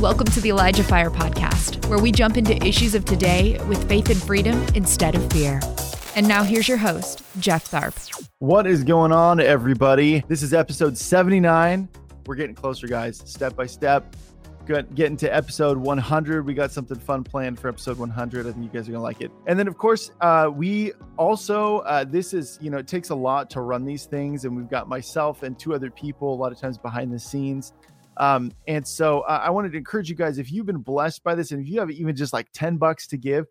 Welcome to the Elijah Fire Podcast, where we jump into issues of today with faith and freedom instead of fear. And now here's your host, Jeff Tharp. What is going on, everybody? This is episode 79. We're getting closer, guys, step by step. Getting to episode 100. We got something fun planned for episode 100. I think you guys are going to like it. And then, of course, uh, we also, uh, this is, you know, it takes a lot to run these things. And we've got myself and two other people a lot of times behind the scenes um, and so uh, I wanted to encourage you guys if you've been blessed by this and if you have even just like 10 bucks to give,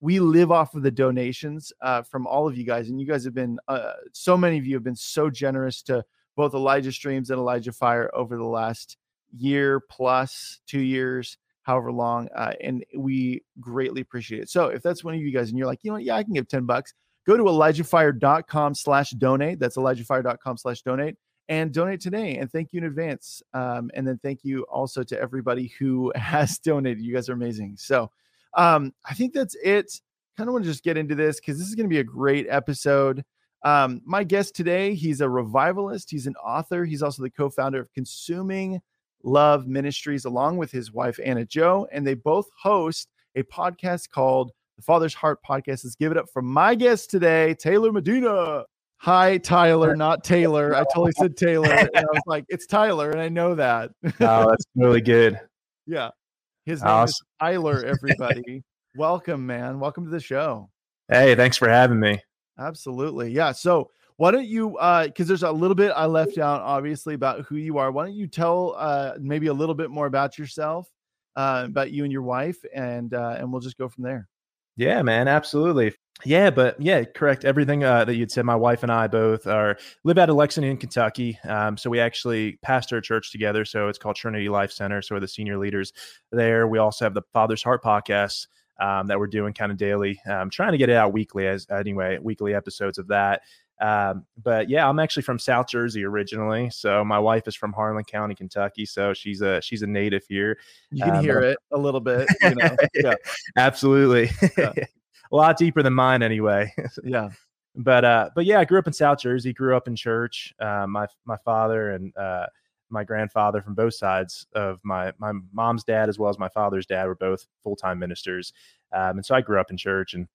we live off of the donations uh, from all of you guys. And you guys have been, uh, so many of you have been so generous to both Elijah Streams and Elijah Fire over the last year plus two years, however long. Uh, and we greatly appreciate it. So if that's one of you guys and you're like, you know, what, yeah, I can give 10 bucks, go to ElijahFire.com slash donate. That's ElijahFire.com slash donate and donate today. And thank you in advance. Um, and then thank you also to everybody who has donated. You guys are amazing. So um, I think that's it. Kind of want to just get into this because this is going to be a great episode. Um, my guest today, he's a revivalist, he's an author, he's also the co founder of Consuming Love Ministries, along with his wife, Anna Joe. And they both host a podcast called the Father's Heart Podcast. Let's give it up for my guest today, Taylor Medina. Hi, Tyler, not Taylor. I totally said Taylor. And I was like, it's Tyler, and I know that. oh, that's really good. Yeah. His name awesome. is Tyler, everybody. Welcome, man. Welcome to the show. Hey, thanks for having me. Absolutely. Yeah. So why don't you uh because there's a little bit I left out obviously about who you are. Why don't you tell uh maybe a little bit more about yourself, uh about you and your wife and uh and we'll just go from there. Yeah, man, absolutely. Yeah, but yeah, correct. Everything uh, that you'd said. My wife and I both are live out of Lexington, Kentucky. Um, so we actually pastor a church together. So it's called Trinity Life Center. So we're the senior leaders there. We also have the Father's Heart podcast um, that we're doing kind of daily. Um, trying to get it out weekly, as anyway, weekly episodes of that. Um, but yeah, I'm actually from South Jersey originally. So my wife is from Harlan County, Kentucky. So she's a she's a native here. You can um, hear it a little bit. You know? yeah, absolutely. Yeah. a lot deeper than mine anyway. yeah. But uh, but yeah, I grew up in South Jersey. Grew up in church. Uh, my my father and uh, my grandfather from both sides of my my mom's dad as well as my father's dad were both full time ministers. Um, and so I grew up in church and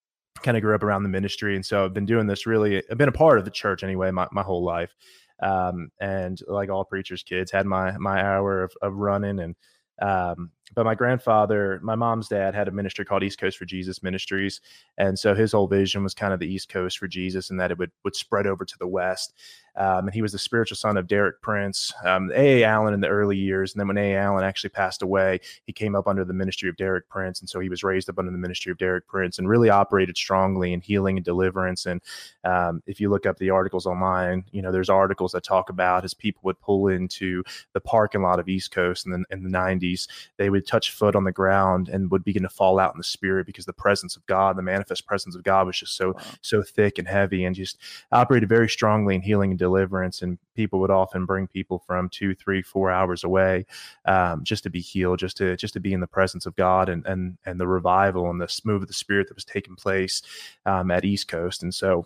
kind of grew up around the ministry. And so I've been doing this really. I've been a part of the church anyway my my whole life. Um, and like all preachers' kids, had my my hour of, of running and um, but my grandfather, my mom's dad had a ministry called East Coast for Jesus Ministries. And so his whole vision was kind of the East Coast for Jesus and that it would, would spread over to the West. Um, and he was the spiritual son of Derek Prince, um, A.A. Allen in the early years. And then when A.A. Allen actually passed away, he came up under the ministry of Derek Prince. And so he was raised up under the ministry of Derek Prince and really operated strongly in healing and deliverance. And um, if you look up the articles online, you know, there's articles that talk about as people would pull into the parking lot of East Coast in the, in the 90s, they would touch foot on the ground and would begin to fall out in the spirit because the presence of God, the manifest presence of God was just so, wow. so thick and heavy and just operated very strongly in healing and deliverance. And people would often bring people from two, three, four hours away um, just to be healed, just to just to be in the presence of God and and and the revival and the move of the Spirit that was taking place um, at East Coast. And so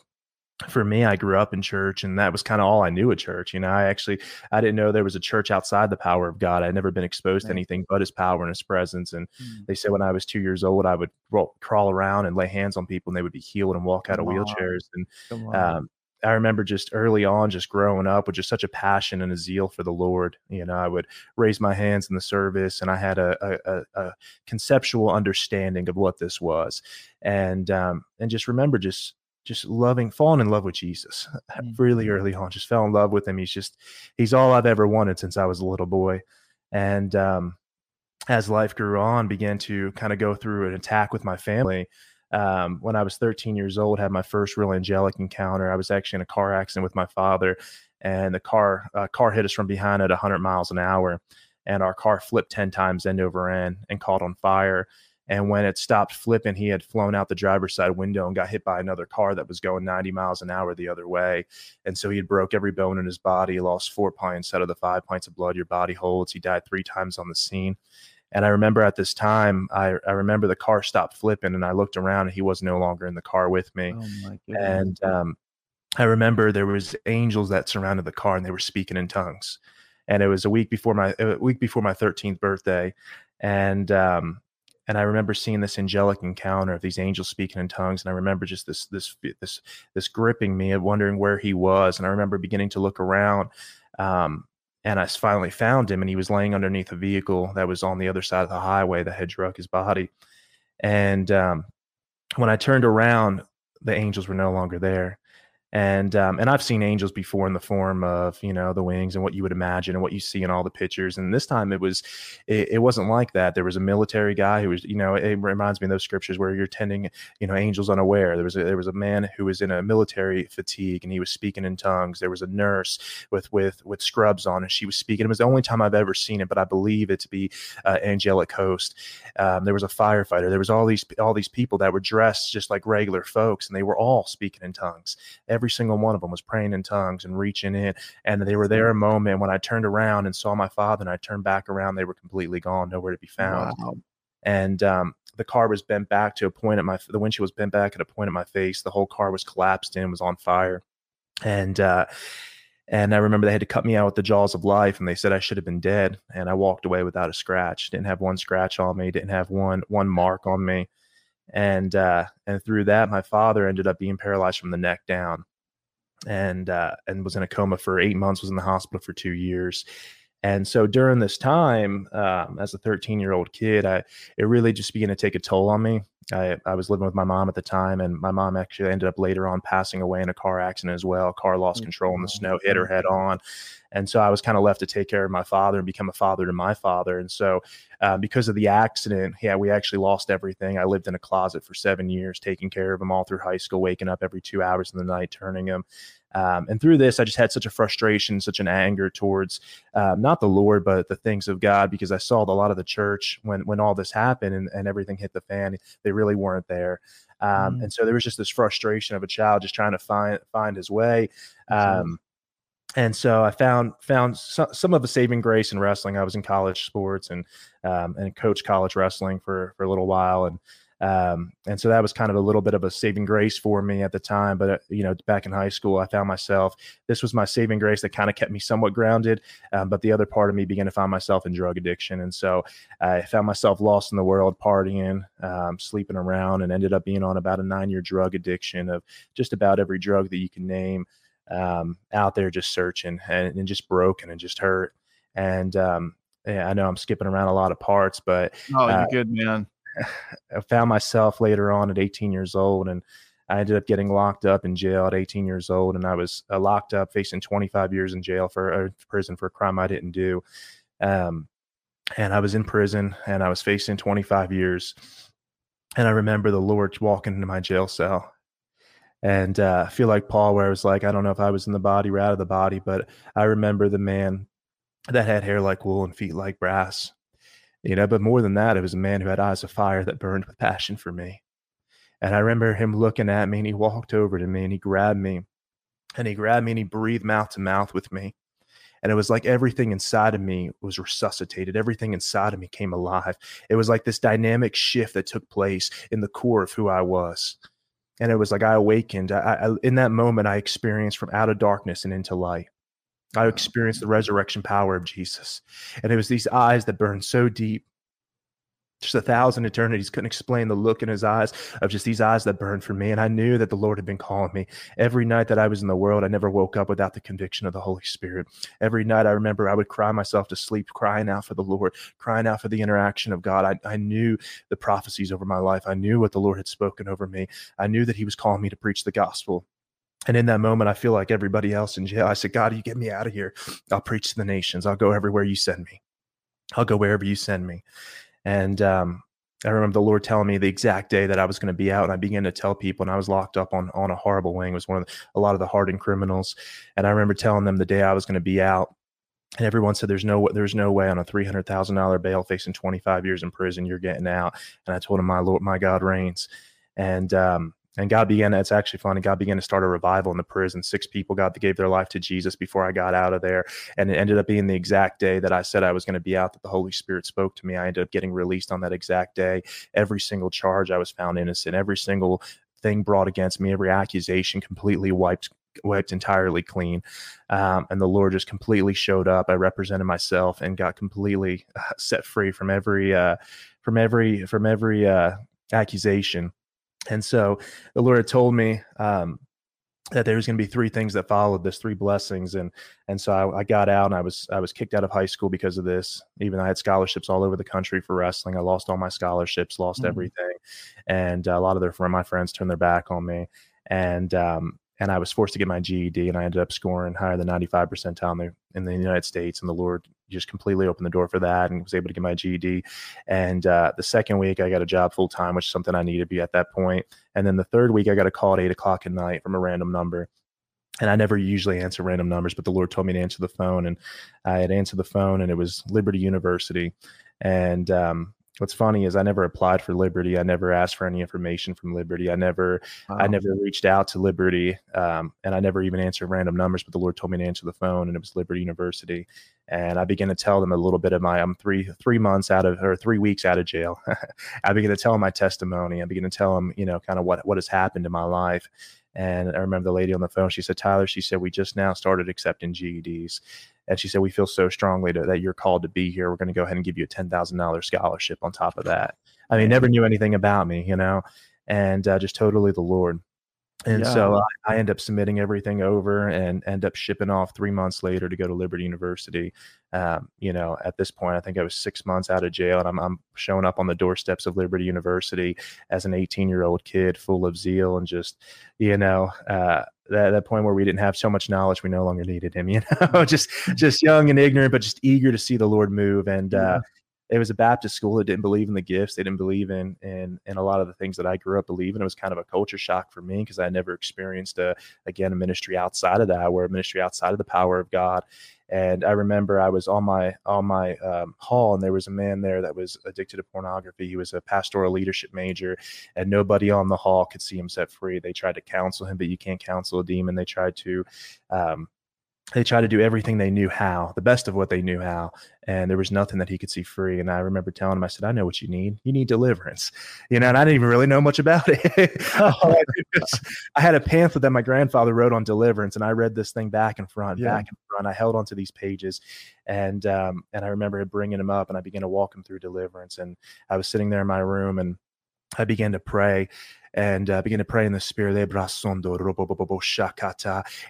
for me i grew up in church and that was kind of all i knew at church you know i actually i didn't know there was a church outside the power of god i'd never been exposed right. to anything but his power and his presence and mm. they said when i was two years old i would roll, crawl around and lay hands on people and they would be healed and walk out Come of wheelchairs and um, I remember just early on, just growing up with just such a passion and a zeal for the Lord. You know, I would raise my hands in the service, and I had a, a, a conceptual understanding of what this was, and um, and just remember just just loving, falling in love with Jesus mm. really early on. Just fell in love with him. He's just, he's all I've ever wanted since I was a little boy. And um, as life grew on, began to kind of go through an attack with my family. Um, when I was 13 years old, had my first real angelic encounter. I was actually in a car accident with my father, and the car uh, car hit us from behind at 100 miles an hour, and our car flipped 10 times end over end and caught on fire. And when it stopped flipping, he had flown out the driver's side window and got hit by another car that was going 90 miles an hour the other way. And so he had broke every bone in his body, lost four pints out of the five pints of blood your body holds. He died three times on the scene. And I remember at this time, I, I remember the car stopped flipping and I looked around and he was no longer in the car with me. Oh and um, I remember there was angels that surrounded the car and they were speaking in tongues. And it was a week before my a week before my 13th birthday and um, and I remember seeing this angelic encounter of these angels speaking in tongues, and I remember just this this this this gripping me and wondering where he was, and I remember beginning to look around, um, and I finally found him, and he was laying underneath a vehicle that was on the other side of the highway that had struck his body, and um, when I turned around, the angels were no longer there, and um, and I've seen angels before in the form of you know the wings and what you would imagine and what you see in all the pictures. And this time it was it, it, wasn't like that. There was a military guy who was you know it reminds me of those scriptures where you're tending you know angels unaware. There was a, there was a man who was in a military fatigue and he was speaking in tongues. There was a nurse with with with scrubs on and she was speaking. It was the only time I've ever seen it, but I believe it to be uh, angelic host. Um, there was a firefighter. There was all these all these people that were dressed just like regular folks and they were all speaking in tongues. Every every single one of them was praying in tongues and reaching in. And they were there a moment when I turned around and saw my father and I turned back around, they were completely gone, nowhere to be found. Wow. And um, the car was bent back to a point at my, the windshield was bent back at a point at my face. The whole car was collapsed in, was on fire. And, uh, and I remember they had to cut me out with the jaws of life, and they said I should have been dead. And I walked away without a scratch. Didn't have one scratch on me. Didn't have one one mark on me. And uh, and through that, my father ended up being paralyzed from the neck down and uh, and was in a coma for eight months. Was in the hospital for two years. And so during this time, um, as a 13 year old kid, I it really just began to take a toll on me. I, I was living with my mom at the time, and my mom actually ended up later on passing away in a car accident as well. Car lost mm, control in the snow, hit her head on. And so I was kind of left to take care of my father and become a father to my father. And so, uh, because of the accident, yeah, we actually lost everything. I lived in a closet for seven years, taking care of him all through high school, waking up every two hours in the night, turning him. Um, and through this, I just had such a frustration, such an anger towards um, not the Lord, but the things of God, because I saw a lot of the church when when all this happened and, and everything hit the fan, they really weren't there. Um, mm. And so there was just this frustration of a child just trying to find find his way. Um, and so I found found some, some of a saving grace in wrestling. I was in college sports and um, and coached college wrestling for for a little while, and um, and so that was kind of a little bit of a saving grace for me at the time. But uh, you know, back in high school, I found myself this was my saving grace that kind of kept me somewhat grounded. Um, but the other part of me began to find myself in drug addiction, and so I found myself lost in the world, partying, um, sleeping around, and ended up being on about a nine year drug addiction of just about every drug that you can name um, out there just searching and, and, just broken and just hurt. And um, yeah, I know I'm skipping around a lot of parts, but oh, you're uh, good, man. I found myself later on at 18 years old, and I ended up getting locked up in jail at 18 years old, and I was uh, locked up facing 25 years in jail for prison for a crime I didn't do. Um, and I was in prison, and I was facing 25 years. And I remember the Lord walking into my jail cell, and uh, I feel like Paul, where I was like, I don't know if I was in the body or out of the body, but I remember the man that had hair like wool and feet like brass. You know, but more than that, it was a man who had eyes of fire that burned with passion for me. And I remember him looking at me and he walked over to me and he grabbed me and he grabbed me and he breathed mouth to mouth with me. And it was like everything inside of me was resuscitated. Everything inside of me came alive. It was like this dynamic shift that took place in the core of who I was and it was like I awakened. I, I, in that moment, I experienced from out of darkness and into light. I experienced the resurrection power of Jesus, and it was these eyes that burned so deep just a thousand eternities couldn't explain the look in his eyes of just these eyes that burned for me. And I knew that the Lord had been calling me. Every night that I was in the world, I never woke up without the conviction of the Holy Spirit. Every night I remember I would cry myself to sleep, crying out for the Lord, crying out for the interaction of God. I, I knew the prophecies over my life. I knew what the Lord had spoken over me. I knew that he was calling me to preach the gospel. And in that moment, I feel like everybody else in jail. I said, God, you get me out of here. I'll preach to the nations. I'll go everywhere you send me. I'll go wherever you send me. And um, I remember the Lord telling me the exact day that I was going to be out, and I began to tell people, and I was locked up on on a horrible wing. It was one of the, a lot of the hardened criminals, and I remember telling them the day I was going to be out, and everyone said, "There's no there's no way on a three hundred thousand dollar bail, facing twenty five years in prison, you're getting out." And I told him, "My Lord, my God reigns," and um, and God began, it's actually funny, God began to start a revival in the prison. Six people got gave their life to Jesus before I got out of there. And it ended up being the exact day that I said I was going to be out, that the Holy Spirit spoke to me. I ended up getting released on that exact day. Every single charge I was found innocent, every single thing brought against me, every accusation completely wiped wiped entirely clean. Um, and the Lord just completely showed up. I represented myself and got completely uh, set free from every, uh, from every, from every uh, accusation. And so the Lord had told me, um, that there was going to be three things that followed this three blessings and and so I, I, got out and i was i was kicked out of high school because of this even i had scholarships all over the country for wrestling i lost all my scholarships lost mm-hmm. everything and a lot of their my friends turned their back on me and um, and I was forced to get my GED, and I ended up scoring higher than 95 percentile in the, in the United States. And the Lord just completely opened the door for that, and was able to get my GED. And uh, the second week, I got a job full time, which is something I needed to be at that point. And then the third week, I got a call at eight o'clock at night from a random number. And I never usually answer random numbers, but the Lord told me to answer the phone, and I had answered the phone, and it was Liberty University. And um, what's funny is I never applied for Liberty. I never asked for any information from Liberty. I never, wow. I never reached out to Liberty, um, and I never even answered random numbers. But the Lord told me to answer the phone, and it was Liberty University. And I began to tell them a little bit of my. I'm three three months out of or three weeks out of jail. I began to tell them my testimony. I began to tell them, you know, kind of what what has happened in my life. And I remember the lady on the phone. She said, "Tyler," she said, "we just now started accepting GEDs." And she said, We feel so strongly to, that you're called to be here. We're going to go ahead and give you a $10,000 scholarship on top of that. I mean, never knew anything about me, you know, and uh, just totally the Lord. And yeah. so I, I end up submitting everything over and end up shipping off three months later to go to Liberty University. Um, you know, at this point, I think I was six months out of jail, and I'm, I'm showing up on the doorsteps of Liberty University as an 18 year old kid, full of zeal and just, you know, uh, that, that point where we didn't have so much knowledge, we no longer needed him. You know, just just young and ignorant, but just eager to see the Lord move. And uh, it was a Baptist school that didn't believe in the gifts. They didn't believe in in in a lot of the things that I grew up believing. It was kind of a culture shock for me because I never experienced a again a ministry outside of that, where a ministry outside of the power of God. And I remember I was on my on my um, hall, and there was a man there that was addicted to pornography. He was a pastoral leadership major, and nobody on the hall could see him set free. They tried to counsel him, but you can't counsel a demon. They tried to um, they tried to do everything they knew how, the best of what they knew how, and there was nothing that he could see free. And I remember telling him, I said, I know what you need. You need deliverance. You know, and I didn't even really know much about it. I had a pamphlet that my grandfather wrote on deliverance, and I read this thing back and front, yeah. back and front. I held onto these pages, and um, and I remember bringing him up, and I began to walk him through deliverance. And I was sitting there in my room, and I began to pray and uh, began to pray in the spirit.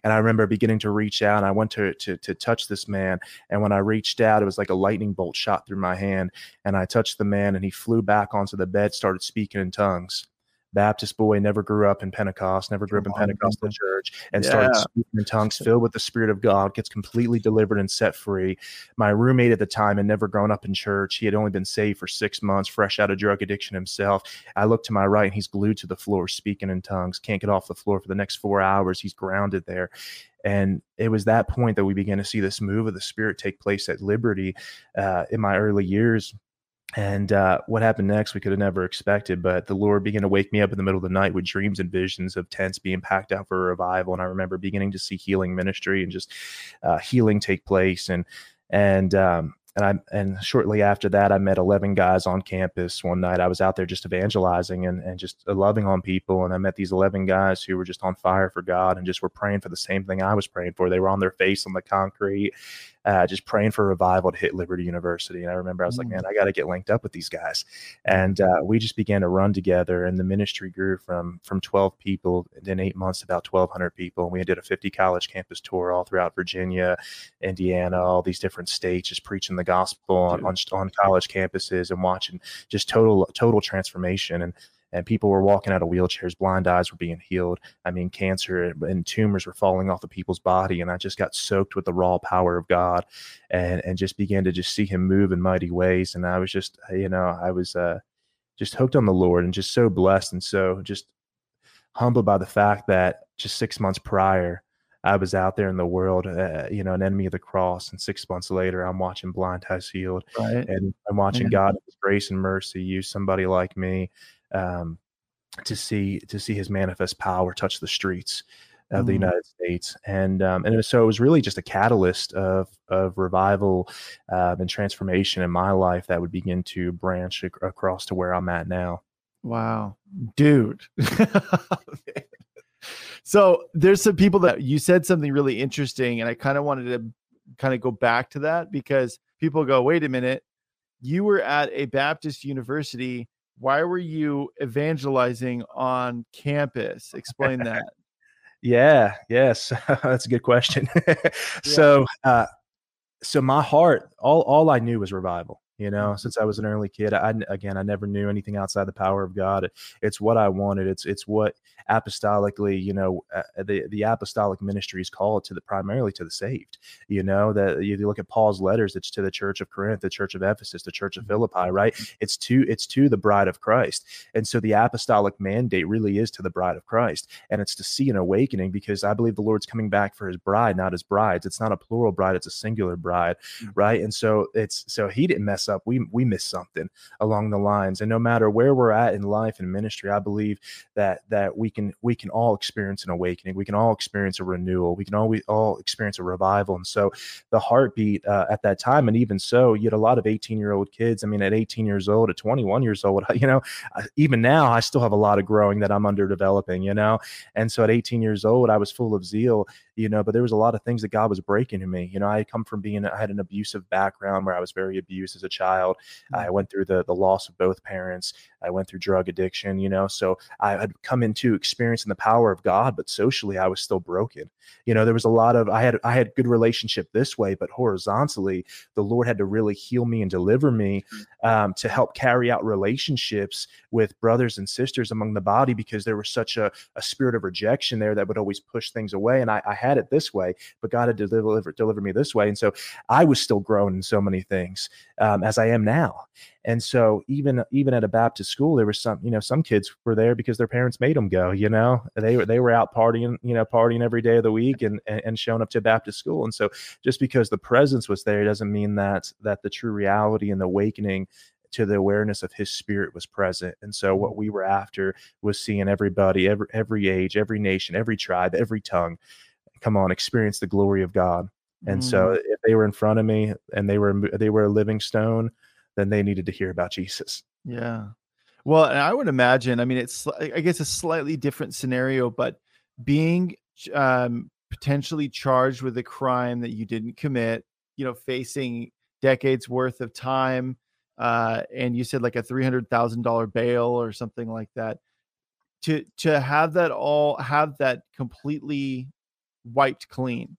And I remember beginning to reach out. And I went to, to to touch this man, and when I reached out, it was like a lightning bolt shot through my hand. And I touched the man, and he flew back onto the bed, started speaking in tongues. Baptist boy, never grew up in Pentecost, never grew up in Pentecostal church, and yeah. started speaking in tongues, filled with the Spirit of God, gets completely delivered and set free. My roommate at the time had never grown up in church. He had only been saved for six months, fresh out of drug addiction himself. I look to my right, and he's glued to the floor, speaking in tongues, can't get off the floor for the next four hours. He's grounded there. And it was that point that we began to see this move of the Spirit take place at Liberty uh, in my early years and uh, what happened next, we could have never expected. But the Lord began to wake me up in the middle of the night with dreams and visions of tents being packed out for a revival. And I remember beginning to see healing ministry and just uh, healing take place. And and um, and I and shortly after that, I met 11 guys on campus one night. I was out there just evangelizing and, and just loving on people. And I met these 11 guys who were just on fire for God and just were praying for the same thing I was praying for. They were on their face on the concrete uh, just praying for revival to hit Liberty University. And I remember I was mm. like, man, I got to get linked up with these guys. And uh, we just began to run together, and the ministry grew from from 12 people in eight months to about 1,200 people. And we did a 50 college campus tour all throughout Virginia, Indiana, all these different states, just preaching the gospel on, on, on college campuses and watching just total total transformation. And and people were walking out of wheelchairs blind eyes were being healed i mean cancer and tumors were falling off of people's body and i just got soaked with the raw power of god and and just began to just see him move in mighty ways and i was just you know i was uh just hooked on the lord and just so blessed and so just humbled by the fact that just six months prior I was out there in the world, uh, you know, an enemy of the cross. And six months later, I'm watching blind eyes healed, right. and I'm watching yeah. God, His grace and mercy, use somebody like me um, to see to see his manifest power touch the streets of mm-hmm. the United States, and um, and so it was really just a catalyst of of revival uh, and transformation in my life that would begin to branch ac- across to where I'm at now. Wow, dude. so there's some people that you said something really interesting, and I kind of wanted to kind of go back to that because people go, wait a minute, you were at a Baptist university. Why were you evangelizing on campus? Explain that. yeah, yes, that's a good question. yeah. So, uh, so my heart, all all I knew was revival you know mm-hmm. since i was an early kid i again i never knew anything outside the power of god. It's what i wanted. It's it's what apostolically you know uh, the the apostolic ministry is called to the primarily to the saved you know that if you look at paul's letters it's to the church of corinth the church of ephesus the church of mm-hmm. philippi right? It's to it's to the bride of christ. And so the apostolic mandate really is to the bride of christ. And it's to see an awakening because i believe the lord's coming back for his bride not his brides. It's not a plural bride it's a singular bride mm-hmm. right? And so it's so he didn't mess up we we missed something along the lines and no matter where we're at in life and ministry i believe that that we can we can all experience an awakening. We can all experience a renewal. We can all we all experience a revival. And so the heartbeat uh, at that time and even so you had a lot of 18 year old kids. I mean at 18 years old at 21 years old you know even now i still have a lot of growing that i'm underdeveloping. you know? And so at 18 years old i was full of zeal you know, but there was a lot of things that God was breaking in me. You know, I come from being, I had an abusive background where I was very abused as a child. Mm-hmm. I went through the the loss of both parents. I went through drug addiction, you know, so I had come into experiencing the power of God, but socially I was still broken. You know, there was a lot of, I had, I had good relationship this way, but horizontally, the Lord had to really heal me and deliver me mm-hmm. um, to help carry out relationships with brothers and sisters among the body because there was such a, a spirit of rejection there that would always push things away. And I, I had it this way, but God had delivered delivered me this way, and so I was still growing in so many things um, as I am now. And so even even at a Baptist school, there was some you know some kids were there because their parents made them go. You know they were they were out partying you know partying every day of the week and and showing up to Baptist school. And so just because the presence was there doesn't mean that that the true reality and the awakening to the awareness of his spirit was present. And so what we were after was seeing everybody, every every age, every nation, every tribe, every tongue come on, experience the glory of God. And mm. so if they were in front of me and they were they were a living stone, then they needed to hear about Jesus. Yeah. Well, and I would imagine, I mean, it's I guess a slightly different scenario, but being um, potentially charged with a crime that you didn't commit, you know, facing decades worth of time, uh, and you said like a three hundred thousand dollar bail or something like that. To to have that all have that completely wiped clean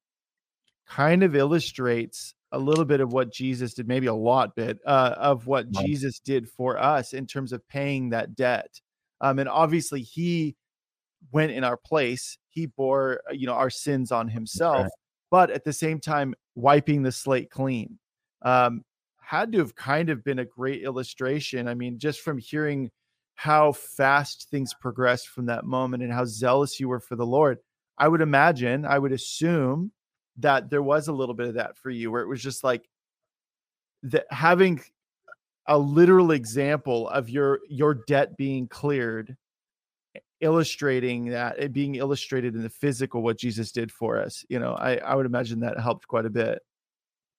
kind of illustrates a little bit of what Jesus did, maybe a lot bit uh, of what right. Jesus did for us in terms of paying that debt. Um, and obviously, he went in our place. He bore, uh, you know, our sins on himself, right. but at the same time, wiping the slate clean. Um, had to have kind of been a great illustration. I mean, just from hearing how fast things progressed from that moment and how zealous you were for the Lord, I would imagine, I would assume that there was a little bit of that for you where it was just like that having a literal example of your your debt being cleared illustrating that it being illustrated in the physical what jesus did for us you know i i would imagine that helped quite a bit.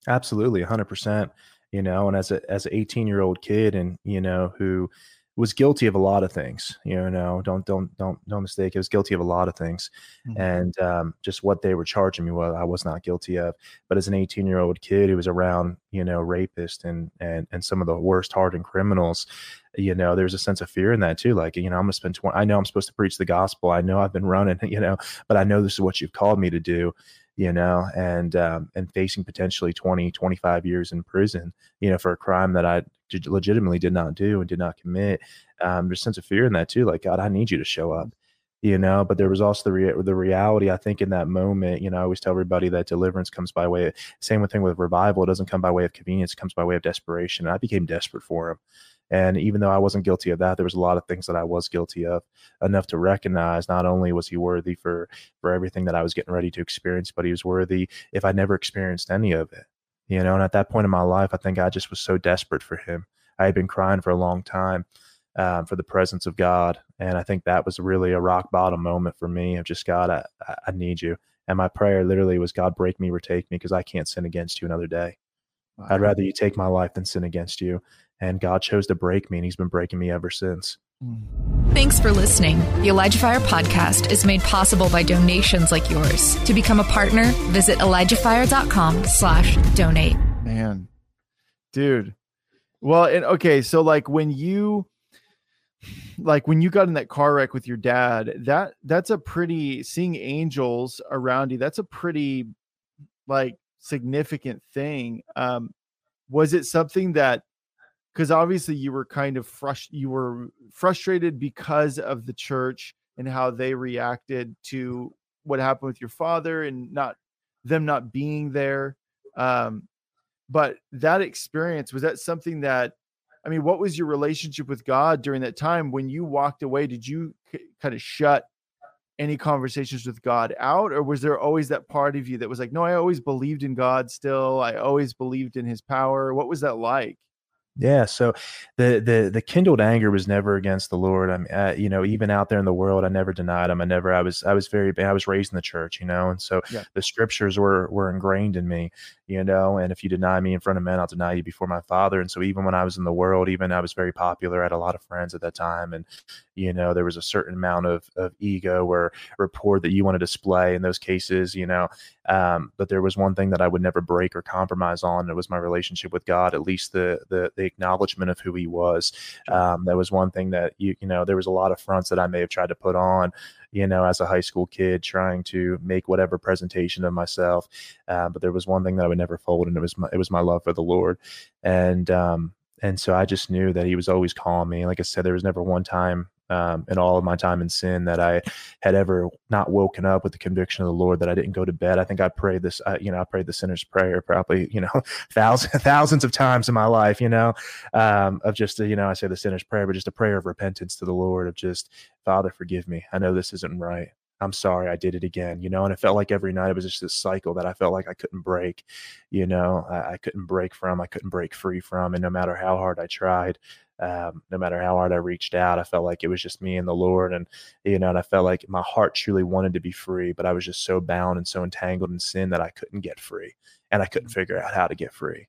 Absolutely 100% you know and as a as an 18 year old kid and you know who was guilty of a lot of things. You know, don't don't don't don't mistake. I was guilty of a lot of things, mm-hmm. and um, just what they were charging me, well, I was not guilty of. But as an 18 year old kid who was around, you know, rapists and and and some of the worst hardened criminals, you know, there's a sense of fear in that too. Like, you know, I'm gonna spend 20. I know I'm supposed to preach the gospel. I know I've been running, you know, but I know this is what you've called me to do you know, and um, and facing potentially 20, 25 years in prison, you know, for a crime that I legitimately did not do and did not commit. Um, there's a sense of fear in that too. Like, God, I need you to show up, you know. But there was also the the reality. I think in that moment, you know, I always tell everybody that deliverance comes by way. Of, same thing with revival. It doesn't come by way of convenience. It comes by way of desperation. And I became desperate for him. And even though I wasn't guilty of that, there was a lot of things that I was guilty of enough to recognize not only was he worthy for for everything that I was getting ready to experience, but he was worthy if I never experienced any of it. You know, and at that point in my life, I think I just was so desperate for him. I had been crying for a long time um, for the presence of God. And I think that was really a rock bottom moment for me of just God, I, I need you. And my prayer literally was, God, break me or take me because I can't sin against you another day. Wow. I'd rather you take my life than sin against you and God chose to break me, and He's been breaking me ever since. Thanks for listening. The Elijah Fire podcast is made possible by donations like yours. To become a partner, visit ElijahFire.com slash donate. Man, dude. Well, and okay, so like when you like when you got in that car wreck with your dad, that that's a pretty seeing angels around you. That's a pretty like significant thing. Um was it something that because obviously you were kind of frust- you were frustrated because of the church and how they reacted to what happened with your father and not them not being there um but that experience was that something that i mean what was your relationship with god during that time? When you walked away did you k- kind of shut any conversations with god out or was there always that part of you that was like no i always believed in god still. I always believed in his power. What was that like Yeah, so the the the kindled anger was never against the Lord. I mean, uh, you know, even out there in the world, I never denied him. I never, I was, I was very, I was raised in the church, you know, and so Yeah. the scriptures were were ingrained in me, you know. And if you deny me in front of men, I'll deny you before my Father. And so even when I was in the world, even I was very popular. I had a lot of friends at that time, and you know, there was a certain amount of of ego or rapport that you want to display in those cases, you know. Um, but there was one thing that I would never break or compromise on. And it was my relationship with God. At least the the the acknowledgement of who He was. Um, that was one thing that you you know there was a lot of fronts that I may have tried to put on. You know, as a high school kid, trying to make whatever presentation of myself, uh, but there was one thing that I would never fold, and it was my, it was my love for the Lord, and um, and so I just knew that He was always calling me. Like I said, there was never one time um, in all of my time in sin that I had ever not woken up with the conviction of the Lord that I didn't go to bed. I think I prayed this, uh, you know, I prayed the sinner's prayer probably, you know, thousands, thousands of times in my life, you know, um, of just, a, you know, I say the sinner's prayer, but just a prayer of repentance to the Lord of just, Father, forgive me. I know this isn't right. I'm sorry I did it again, you know, and it felt like every night it was just this cycle that I felt like I couldn't break, you know, I, I couldn't break from, I couldn't break free from. And no matter how hard I tried, um, no matter how hard I reached out, I felt like it was just me and the Lord. And, you know, and I felt like my heart truly wanted to be free, but I was just so bound and so entangled in sin that I couldn't get free and I couldn't figure out how to get free.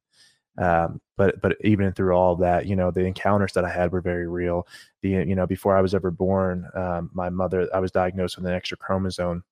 Um, but but even through all that, you know, the encounters that I had were very real. The you know, before I was ever born, um, my mother, I was diagnosed with an extra chromosome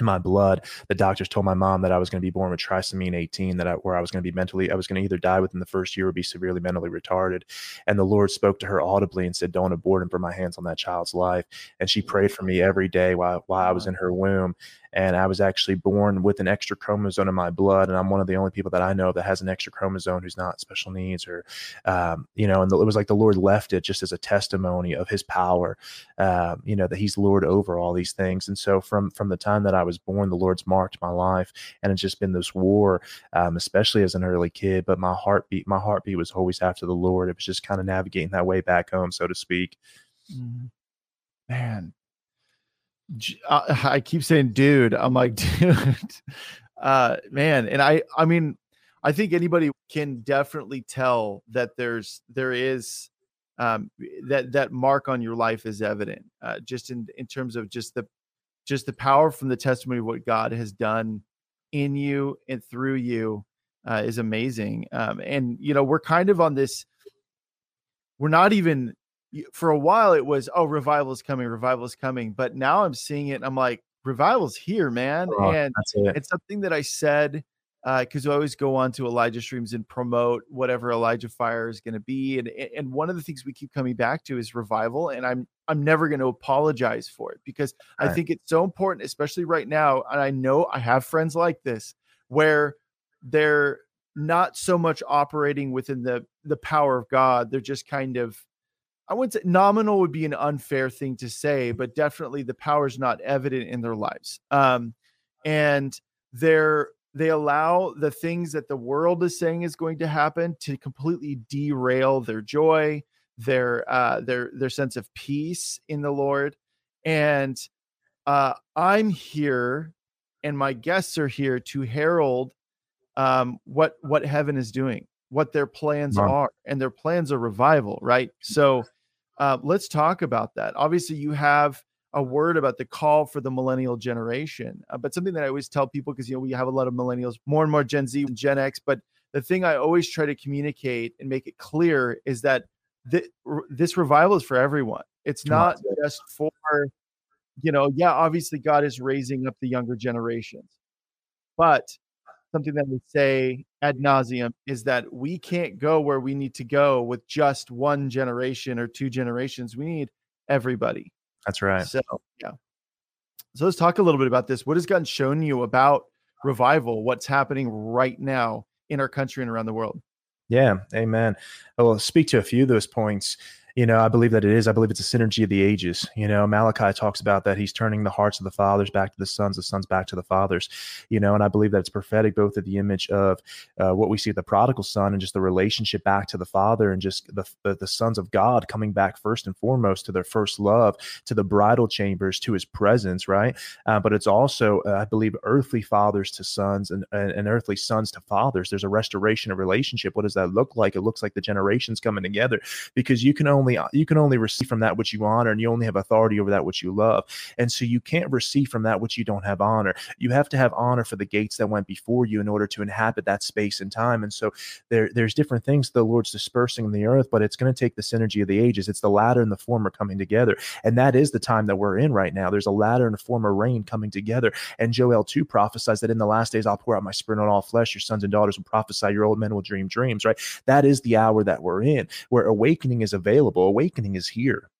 my blood. The doctors told my mom that I was going to be born with trisomy 18, that I, where I was going to be mentally, I was going to either die within the first year or be severely mentally retarded. And the Lord spoke to her audibly and said, "Don't abort and put my hands on that child's life." And she prayed for me every day while while I was in her womb. And I was actually born with an extra chromosome in my blood, and I'm one of the only people that I know that has an extra chromosome who's not special needs, or um, you know. And the, it was like the Lord left it just as a testimony of His power, um, you know, that He's Lord over all these things. And so from from the time that I was born, the Lord's marked my life, and it's just been this war, um, especially as an early kid. But my heartbeat, my heartbeat was always after the Lord. It was just kind of navigating that way back home, so to speak. Mhm. Man, uh, I keep saying, dude. I'm like, dude, uh, man. And I, I mean, I think anybody can definitely tell that there's there is um, that that mark on your life is evident, uh, just in in terms of just the just the power from the testimony of what God has done in you and through you uh, is amazing. Um, and you know, we're kind of on this. We're not even for a while. It was oh, revival is coming, revival is coming. But now I'm seeing it. And I'm like, revival's here, man. Oh, and it. it's something that I said uh, because I always go on to Elijah streams and promote whatever Elijah Fire is going to be, and and one of the things we keep coming back to is revival, and I'm I'm never going to apologize for it because I think it's so important, especially right now. And I know I have friends like this where they're not so much operating within the the power of God; they're just kind of I wouldn't say nominal would be an unfair thing to say, but definitely the power is not evident in their lives. Um, and they're they allow the things that the world is saying is going to happen to completely derail their joy, their uh, their their sense of peace in the Lord. And uh, I'm here, and my guests are here to herald um, what what heaven is doing, what their plans Wow. are, and their plans are revival, right? So uh, let's talk about that. Obviously, you have a word about the call for the millennial generation, uh, but something that I always tell people because you know we have a lot of millennials, more and more Gen Z and Gen X, but the thing I always try to communicate and make it clear is that th- this revival is for everyone. It's not just for, you know, yeah, obviously God is raising up the younger generations, but something that we say ad nauseum is that we can't go where we need to go with just one generation or two generations. We need everybody. That's right. So, yeah. So let's talk a little bit about this. What has God shown you about revival? What's happening right now in our country and around the world? Yeah, amen. Oh, I will speak to a few of those points. You know, I believe that it is. I believe it's a synergy of the ages. You know, Malachi talks about that he's turning the hearts of the fathers back to the sons, the sons back to the fathers. You know, and I believe that it's prophetic both of the image of uh, what we see the prodigal son and just the relationship back to the father and just the, the the sons of God coming back first and foremost to their first love, to the bridal chambers, to His presence, right? Uh, but it's also, uh, I believe, earthly fathers to sons and, and and earthly sons to fathers. There's a restoration of relationship. What does that look like? It looks like the generations coming together because you can only Uh, you can only receive from that which you honor and you only have authority over that which you love. And so you can't receive from that which you don't have honor. You have to have honor for the gates that went before you in order to inhabit that space and time. And so there there's different things the lord's dispersing in the earth but it's going to take the synergy of the ages. It's the latter and the former coming together. And that is the time that we're in right now. There's a latter and former rain coming together. And joel 2 prophesies that in the last days i'll pour out my spirit on all flesh. Your sons and daughters will prophesy. Your old men will dream dreams right? That is the hour that we're in where awakening is available awakening is here.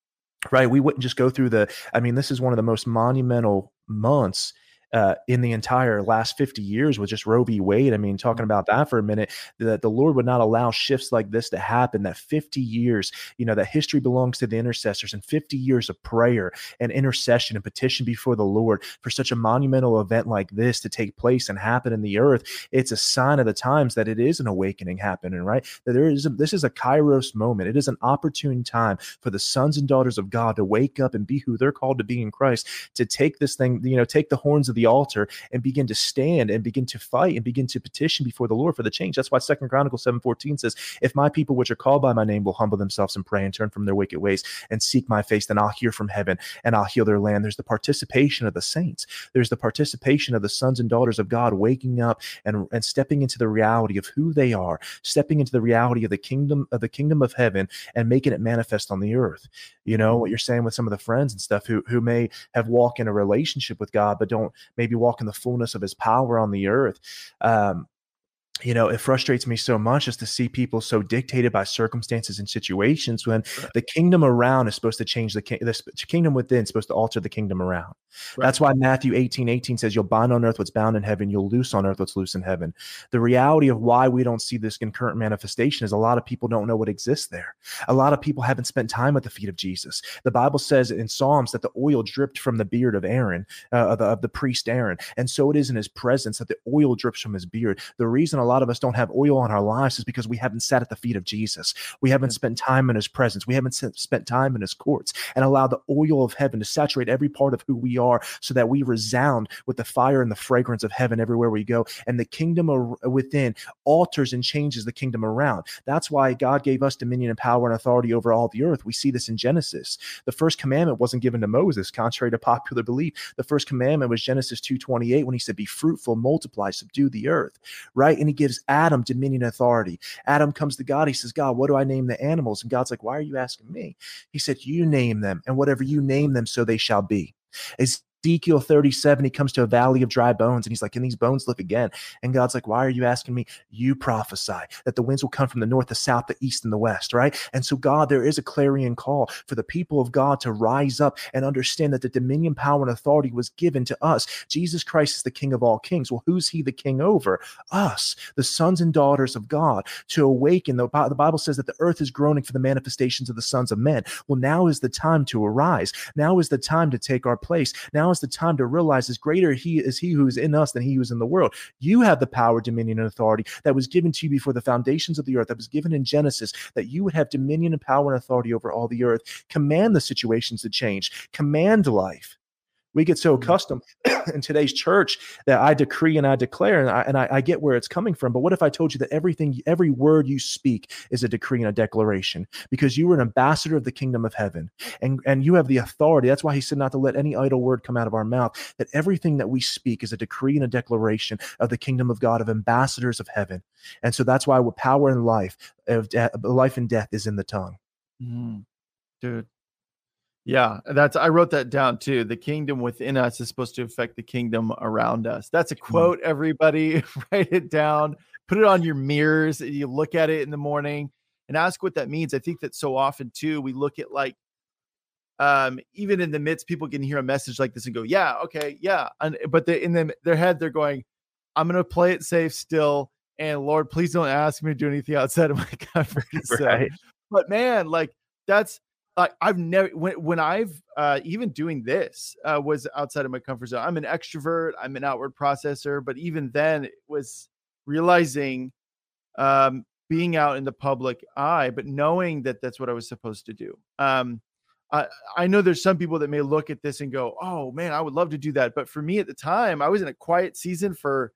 Right? We wouldn't just go through the i mean this is one of the most monumental months uh, in the entire last 50 years with just Roe v. Wade. I mean, talking about that for a minute, that the Lord would not allow shifts like this to happen. That 50 years, you know, that history belongs to the intercessors and 50 years of prayer and intercession and petition before the Lord for such a monumental event like this to take place and happen in the earth. It's a sign of the times that it is an awakening happening, right? That there is a, this is a Kairos moment. It is an opportune time for the sons and daughters of God to wake up and be who they're called to be in Christ, to take this thing, you know, take the horns of the altar and begin to stand and begin to fight and begin to petition before the Lord for the change. That's why Second Chronicles 7:14 says, If my people which are called by my name will humble themselves and pray and turn from their wicked ways and seek my face, then I'll hear from heaven and I'll heal their land. There's the participation of the saints. There's the participation of the sons and daughters of God waking up and, and stepping into the reality of who they are, stepping into the reality of the kingdom of the kingdom of heaven and making it manifest on the earth. You know mm-hmm. what you're saying with some of the friends and stuff who who may have walked in a relationship with God, but don't maybe walk in the fullness of his power on the earth. Um, you know, it frustrates me so much just to see people so dictated by circumstances and situations when Right. the kingdom around is supposed to change the, king, the kingdom within is supposed to alter the kingdom around. Right. That's why Matthew 18, 18 says, You'll bind on earth what's bound in heaven, you'll loose on earth what's loose in heaven. The reality of why we don't see this concurrent manifestation is a lot of people don't know what exists there. A lot of people haven't spent time at the feet of Jesus. The Bible says in Psalms that the oil dripped from the beard of Aaron, uh, of, the, of the priest Aaron. And so it is in his presence that the oil drips from his beard. The reason a lot of us don't have oil on our lives is because we haven't sat at the feet of Jesus. We haven't spent time in his presence. We haven't spent time in his courts and allowed the oil of heaven to saturate every part of who we are so that we resound with the fire and the fragrance of heaven everywhere we go. And the kingdom within alters and changes the kingdom around. That's why God gave us dominion and power and authority over all the earth. We see this in Genesis. The first commandment wasn't given to Moses, contrary to popular belief. The first commandment was Genesis 2:28 when he said, "Be fruitful, multiply, subdue the earth." Right? And he gives Adam dominion authority. Adam comes to God. He says, "God, what do I name the animals?" And God's like, "Why are you asking me?" He said, "You name them, and whatever you name them, so they shall be." Ezekiel 37, he comes to a valley of dry bones and he's like, Can these bones live again? And God's like, Why are you asking me? You prophesy that the winds will come from the north, the south, the east, and the west, right? And so, God, there is a clarion call for the people of God to rise up and understand that the dominion, power, and authority was given to us. Jesus Christ is the King of all kings. Well, who's he the king over? Us, the sons and daughters of God, to awaken. The, the Bible says that the earth is groaning for the manifestations of the sons of men. Well, now is the time to arise. Now is the time to take our place. Now is the time to realize is greater he is he who is in us than he who is in the world. You have the power, dominion, and authority that was given to you before the foundations of the earth, that was given in Genesis, that you would have dominion and power and authority over all the earth. Command the situations to change, command life. We get so Mhm. accustomed in today's church that I decree and I declare, and, I, and I, I get where it's coming from. But what if I told you that everything, every word you speak is a decree and a declaration because you are an ambassador of the kingdom of heaven and, and you have the authority. That's why he said not to let any idle word come out of our mouth, that everything that we speak is a decree and a declaration of the kingdom of God, of ambassadors of heaven. And so that's why with power and life, of de- life and death is in the tongue. Mhm. Dude, Yeah, that's I wrote that down too. The kingdom within us is supposed to affect the kingdom around us. That's a quote, everybody. Write it down, put it on your mirrors. You look at it in the morning and ask what that means. I think that so often too, we look at like um even in the midst people can hear a message like this and go yeah okay yeah and but they, in the, their head they're going i'm gonna play it safe still and lord please don't ask me to do anything outside of my comfort zone right. but man like that's like I've never when when I've uh, even doing this uh, was outside of my comfort zone. I'm an extrovert. I'm an outward processor, but even then, it was realizing um, being out in the public eye, but knowing that that's what I was supposed to do. Um, I, I know there's some people that may look at this and go, "Oh man, I would love to do that," but for me at the time, I was in a quiet season for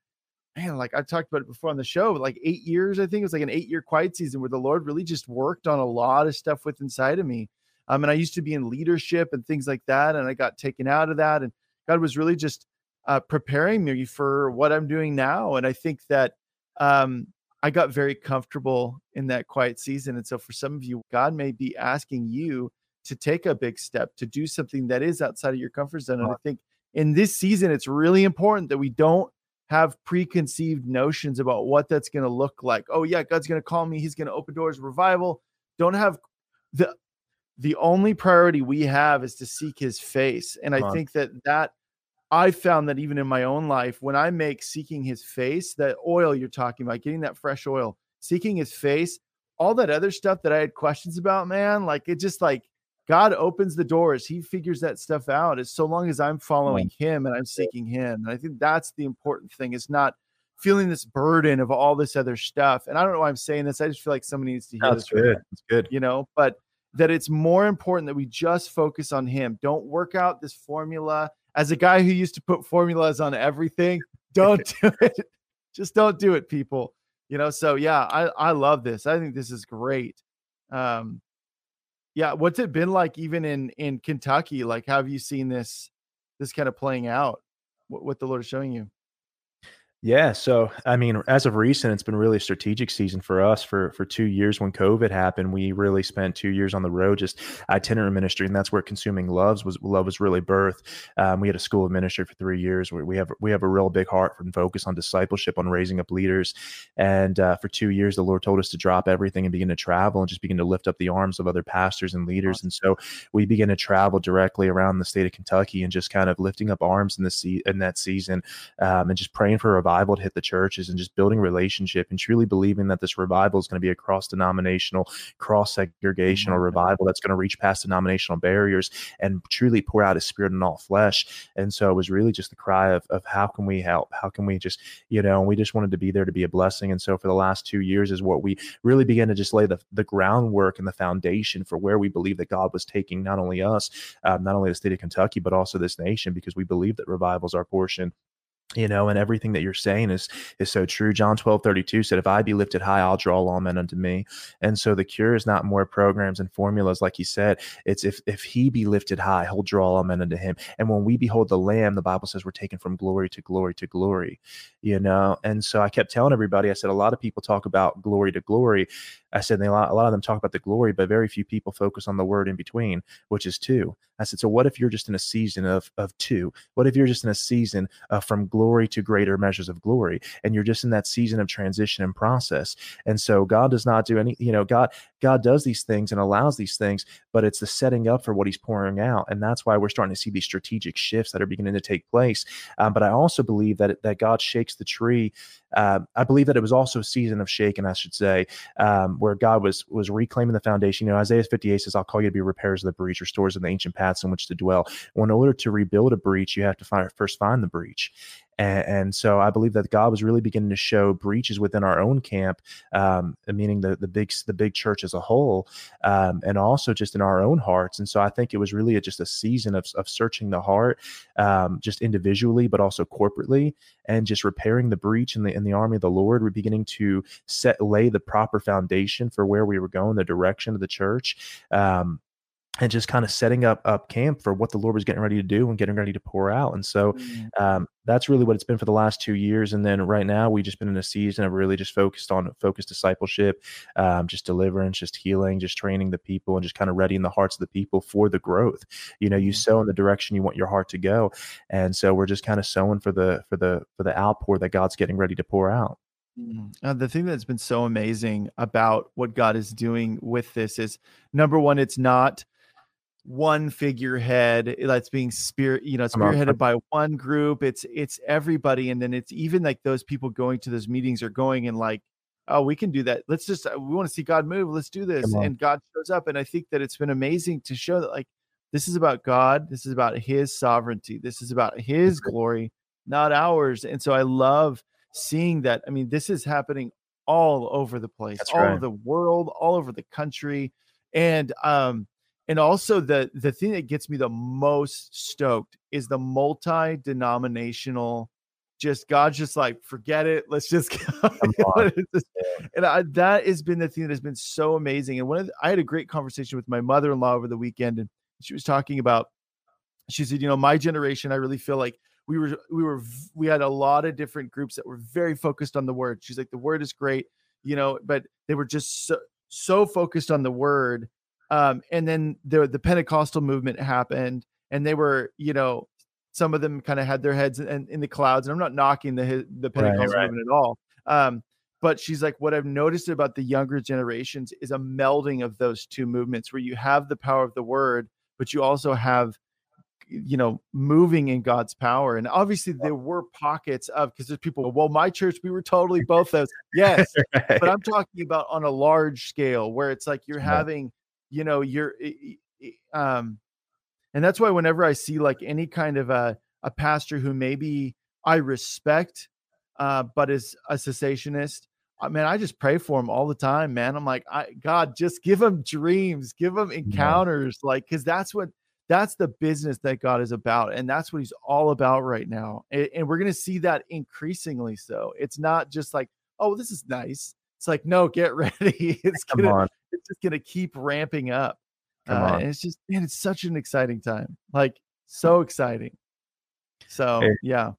man, like I talked about it before on the show, like eight years. I think it was like an eight year quiet season where the Lord really just worked on a lot of stuff with inside of me um, and I used to be in leadership and things like that, and I got taken out of that. And God was really just uh, preparing me for what I'm doing now. And I think that um, I got very comfortable in that quiet season. And so for some of you, God may be asking you to take a big step to do something that is outside of your comfort zone. And I think in this season, it's really important that we don't have preconceived notions about what that's going to look like. Oh, yeah, God's going to call me. He's going to open doors, revival. Don't have the the only priority we have is to seek his face and i think that that i found that even in my own life when i make seeking his face that oil you're talking about getting that fresh oil seeking his face all that other stuff that i had questions about man like it just like god opens the doors he figures that stuff out as so long as i'm following him and i'm seeking him and i think that's the important thing is not feeling this burden of all this other stuff and i don't know why i'm saying this i just feel like somebody needs to hear that's this good that's good. you know but that it's more important that we just focus on him. Don't work out this formula. As a guy who used to put formulas on everything, don't do it. Just don't do it, people. You know, so yeah, I I love this. I think this is great. Um yeah, what's it been like even in in Kentucky? Like how have you seen this this kind of playing out? What, what the Lord is showing you? Yeah, so I mean, as of recent, it's been really a strategic season for us. For for two years, when COVID happened, we really spent two years on the road, just itinerant ministry, and that's where consuming loves was love was really birth. Um, we had a school of ministry for three years. Where we have we have a real big heart and focus on discipleship, on raising up leaders. And uh, for two years, the Lord told us to drop everything and begin to travel and just begin to lift up the arms of other pastors and leaders. And so we began to travel directly around the state of Kentucky and just kind of lifting up arms in the se- in that season um, and just praying for revival revival to hit the churches and just building relationship and truly believing that this revival is going to be a cross denominational, cross segregational mm-hmm. revival that's going to reach past denominational barriers and truly pour out his spirit in all flesh. And so it was really just the cry of, of how can we help? How can we just, you know, And we just wanted to be there to be a blessing. And so for the last two years is what we really began to just lay the, the groundwork and the foundation for where we believe that God was taking not only us, um, not only the state of Kentucky, but also this nation, because we believe that revival is our portion you know and everything that you're saying is is so true. John 12 32 said if i be lifted high i'll draw all men unto me. And so the cure is not more programs and formulas like he said. It's if if he be lifted high he'll draw all men unto him. And when we behold the lamb the bible says we're taken from glory to glory to glory you know? And so i kept telling everybody i said a lot of people talk about glory to glory. I said they, a, lot, of them talk about the glory, but very few people focus on the word in between, which is two. I said, so what if you're just in a season of of two? What if you're just in a season uh, from glory to greater measures of glory, and you're just in that season of transition and process? And so God does not do any, you know, God God does these things and allows these things, but it's the setting up for what He's pouring out, and that's why we're starting to see these strategic shifts that are beginning to take place. Um, but I also believe that that God shakes the tree. Uh, I believe that it was also a season of shaking, I should say, um, where God was was reclaiming the foundation. You know, Isaiah 58 says, "I'll call you to be repairs of the breach, restores of the ancient paths in which to dwell." Well, in order to rebuild a breach, you have to find, first find the breach. And, and, so I believe that God was really beginning to show breaches within our own camp, um, meaning the the big the big church as a whole, um, and also just in our own hearts. And so I think it was really a, just a season of of searching the heart, um, just individually, but also corporately, and just repairing the breach in the in the army of the Lord. We're beginning to set lay the proper foundation for where we were going, the direction of the church. Um, and just kind of setting up up camp for what the Lord was getting ready to do and getting ready to pour out. And so mm. um, that's really what it's been for the last two years. And then right now we've just been in a season of really just focused on focused discipleship, um, just deliverance, just healing, just training the people, and just kind of readying the hearts of the people for the growth. You know, you mm. sow in the direction you want your heart to go, and so we're just kind of sowing for the for the for the outpour that God's getting ready to pour out. Mm. Uh, the thing that's been so amazing about what God is doing with this is number one, it's not one figurehead that's being spirit you know spearheaded by one group. It's it's everybody and then it's even like those people going to those meetings are going and like oh we can do that. Let's just uh, we want to see god move. Let's do this. And god shows up and i think that it's been amazing to show that like this is about god. This is about his sovereignty. This is about his glory not ours. And so i love seeing that. I mean this is happening all over the place That's all right. over the world all over the country. And um and also the the thing that gets me the most stoked is the multi-denominational just god's just like forget it let's just go and I, that has been the thing that has been so amazing and one of the, i had a great conversation with my mother-in-law over the weekend and she was talking about she said you know my generation i really feel like we were we were we had a lot of different groups that were very focused on the word. She's like the word is great you know but they were just so so focused on the word um, and then the the Pentecostal movement happened, and they were, you know, some of them kind of had their heads in, in, the clouds. And I'm not knocking the the Pentecostal right, right. movement at all. Um, but she's like, what I've noticed about the younger generations is a melding of those two movements, where you have the power of the word, but you also have you know moving in god's power and obviously there were pockets of because there's people well my church we were totally both those yes right. but i'm talking about on a large scale where it's like you're having you know you're um and that's why whenever i see like any kind of a a pastor who maybe i respect uh but is a cessationist I mean, I just pray for him all the time, man. I'm like, I, God, just give him dreams, give him encounters, yeah. like, because that's what that's the business that God is about, and that's what He's all about right now. And, and we're gonna see that increasingly. So it's not just like, oh, this is nice. It's like, no, get ready. It's Come gonna, on. It's just gonna keep ramping up. Uh, and it's just, man, it's such an exciting time. Like, so exciting. So hey. yeah.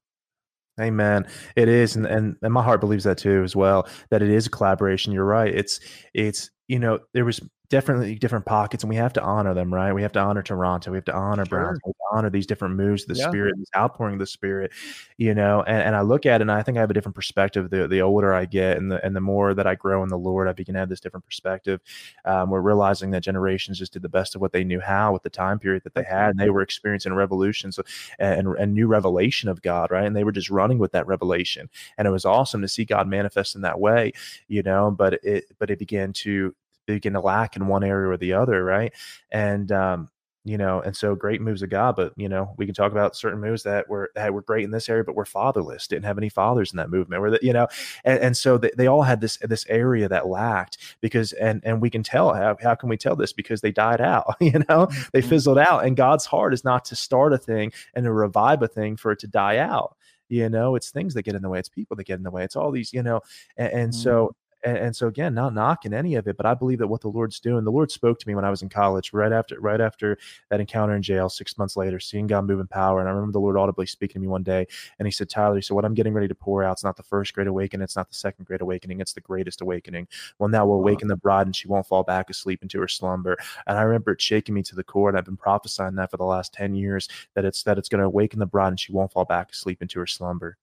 Amen. It is, and, and and my heart believes that too as well. That it is a collaboration. You're right. It's it's you know there was definitely different pockets and we have to honor them right we have to honor toronto we have to honor sure. browns we have to honor these different moves of the yeah. spirit this outpouring of the spirit you know and, and i look at it and i think i have a different perspective the, the older i get and the and the more that i grow in the lord i begin to have this different perspective um, we're realizing that generations just did the best of what they knew how with the time period that they had and they were experiencing revolutions and, and new revelation of god right and they were just running with that revelation and it was awesome to see god manifest in that way you know but it but it began to begin to lack in one area or the other, right? And um, you know, and so great moves of God, but you know, we can talk about certain moves that were that were great in this area, but were fatherless, didn't have any fathers in that movement, where that you know, and, and so they, they all had this this area that lacked because and and we can tell how how can we tell this because they died out, you know, they mm-hmm. fizzled out, and God's heart is not to start a thing and to revive a thing for it to die out you know it's things that get in the way it's people that get in the way it's all these you know and, and mm-hmm. so and, and, so again, not knocking any of it, but I believe that what the Lord's doing, the Lord spoke to me when I was in college, right after right after that encounter in jail, six months later, seeing God move in power. And I remember the Lord audibly speaking to me one day, and He said, Tyler, so what I'm getting ready to pour out, it's not the first great awakening, it's not the second great awakening, it's the greatest awakening. One that will uh-huh. awaken the bride, and she won't fall back asleep into her slumber. And I remember it shaking me to the core, and I've been prophesying that for the last ten years that it's that it's going to awaken the bride, and she won't fall back asleep into her slumber.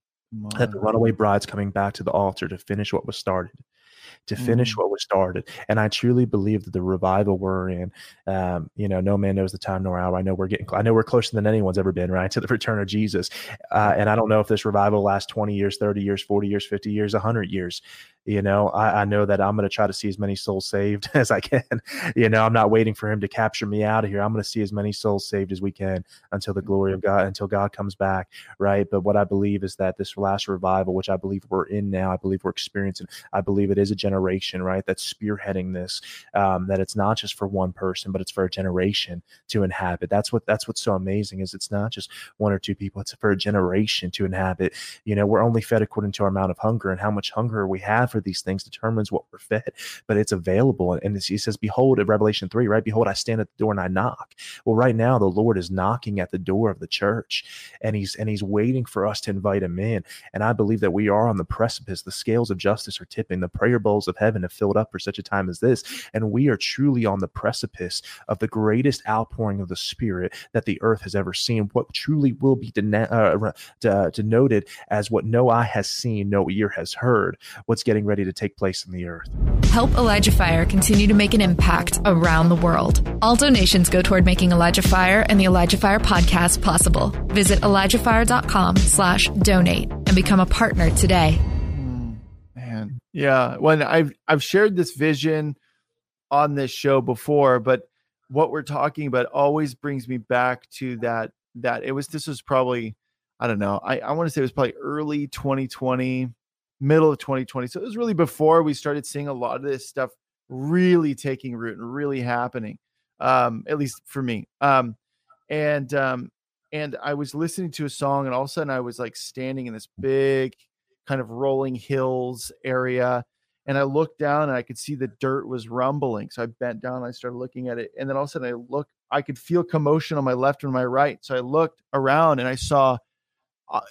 That the runaway bride's coming back to the altar to finish what was started to finish mm. what was started. And I truly believe that the revival we're in, um, you know, no man knows the time nor hour. I know we're getting, I know we're closer than anyone's ever been, right, to the return of Jesus. Uh, and I don't know if this revival lasts 20 years, 30 years, 40 years, 50 years, 100 years. You know, I, I know that I'm going to try to see as many souls saved as I can. you know, I'm not waiting for him to capture me out of here. I'm going to see as many souls saved as we can until the glory of God, until God comes back, right? But what I believe is that this last revival, which I believe we're in now, I believe we're experiencing, I believe it is a generation, right, that's spearheading this. Um, that it's not just for one person, but it's for a generation to inhabit. That's what that's what's so amazing is it's not just one or two people; it's for a generation to inhabit. You know, we're only fed according to our amount of hunger, and how much hunger we have these things determines what we're fed, but it's available. And he says, Behold, at Revelation 3, right? Behold, I stand at the door and I knock. Well, right now, the Lord is knocking at the door of the church and he's and he's waiting for us to invite him in. And I believe that we are on the precipice. The scales of justice are tipping, the prayer bowls of heaven have filled up for such a time as this. And we are truly on the precipice of the greatest outpouring of the Spirit that the earth has ever seen. What truly will be dena- uh, denoted as what no eye has seen, no ear has heard, what's getting ready to take place in the earth. Help Elijah Fire continue to make an impact around the world. All donations go toward making Elijah Fire and the Elijah Fire podcast possible. Visit ElijahFire.com slash donate and become a partner today. Mm, man, yeah. When I've I've shared this vision on this show before, but what we're talking about always brings me back to that that it was this was probably I don't know. I, I want to say it was probably early 2020, middle of 2020. So it was really before we started seeing a lot of this stuff really taking root and really happening. Um, at least for me. Um, and um, and I was listening to a song, and all of a sudden I was like standing in this big kind of rolling hills area. And I looked down and I could see the dirt was rumbling. So I bent down and I started looking at it. And then all of a sudden I look, I could feel commotion on my left and my right. So I looked around and I saw uh,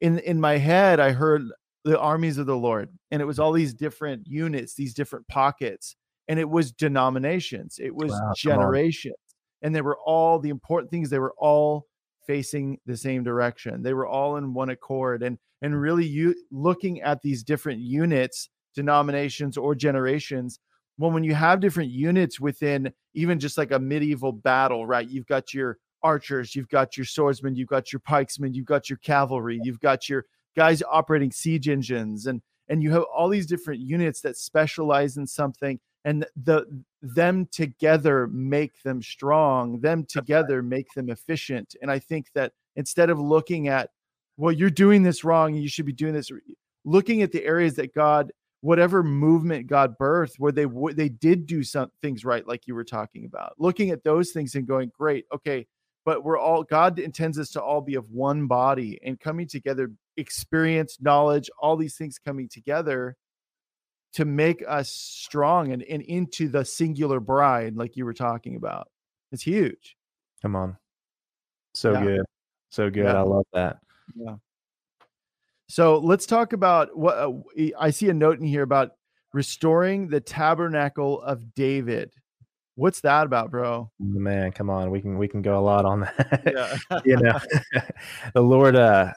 in in my head, I heard the armies of the Lord. And it was all these different units, these different pockets. And it was denominations, it was wow, generations. And they were all the important things, they were all facing the same direction. They were all in one accord. And and really you looking at these different units, denominations or generations, well, when you have different units within even just like a medieval battle, right? You've got your archers, you've got your swordsmen, you've got your pikesmen, you've got your cavalry, you've got your guys operating siege engines, and and you have all these different units that specialize in something, and the them together make them strong. Them together make them efficient. And I think that instead of looking at, well, you're doing this wrong, you should be doing this, looking at the areas that God whatever movement God birthed, where they they did do some things right, like you were talking about, looking at those things and going, great, okay, but we're all God intends us to all be of one body and coming together, experience, knowledge, all these things coming together to make us strong and, and into the singular bride, like you were talking about. It's huge. Come on. So yeah. good. So good. Yeah. I love that. Yeah. So let's talk about what uh, I see a note in here about restoring the tabernacle of David. What's that about, bro? Man, come on. We can we can go a lot on that. Yeah. you know, the Lord uh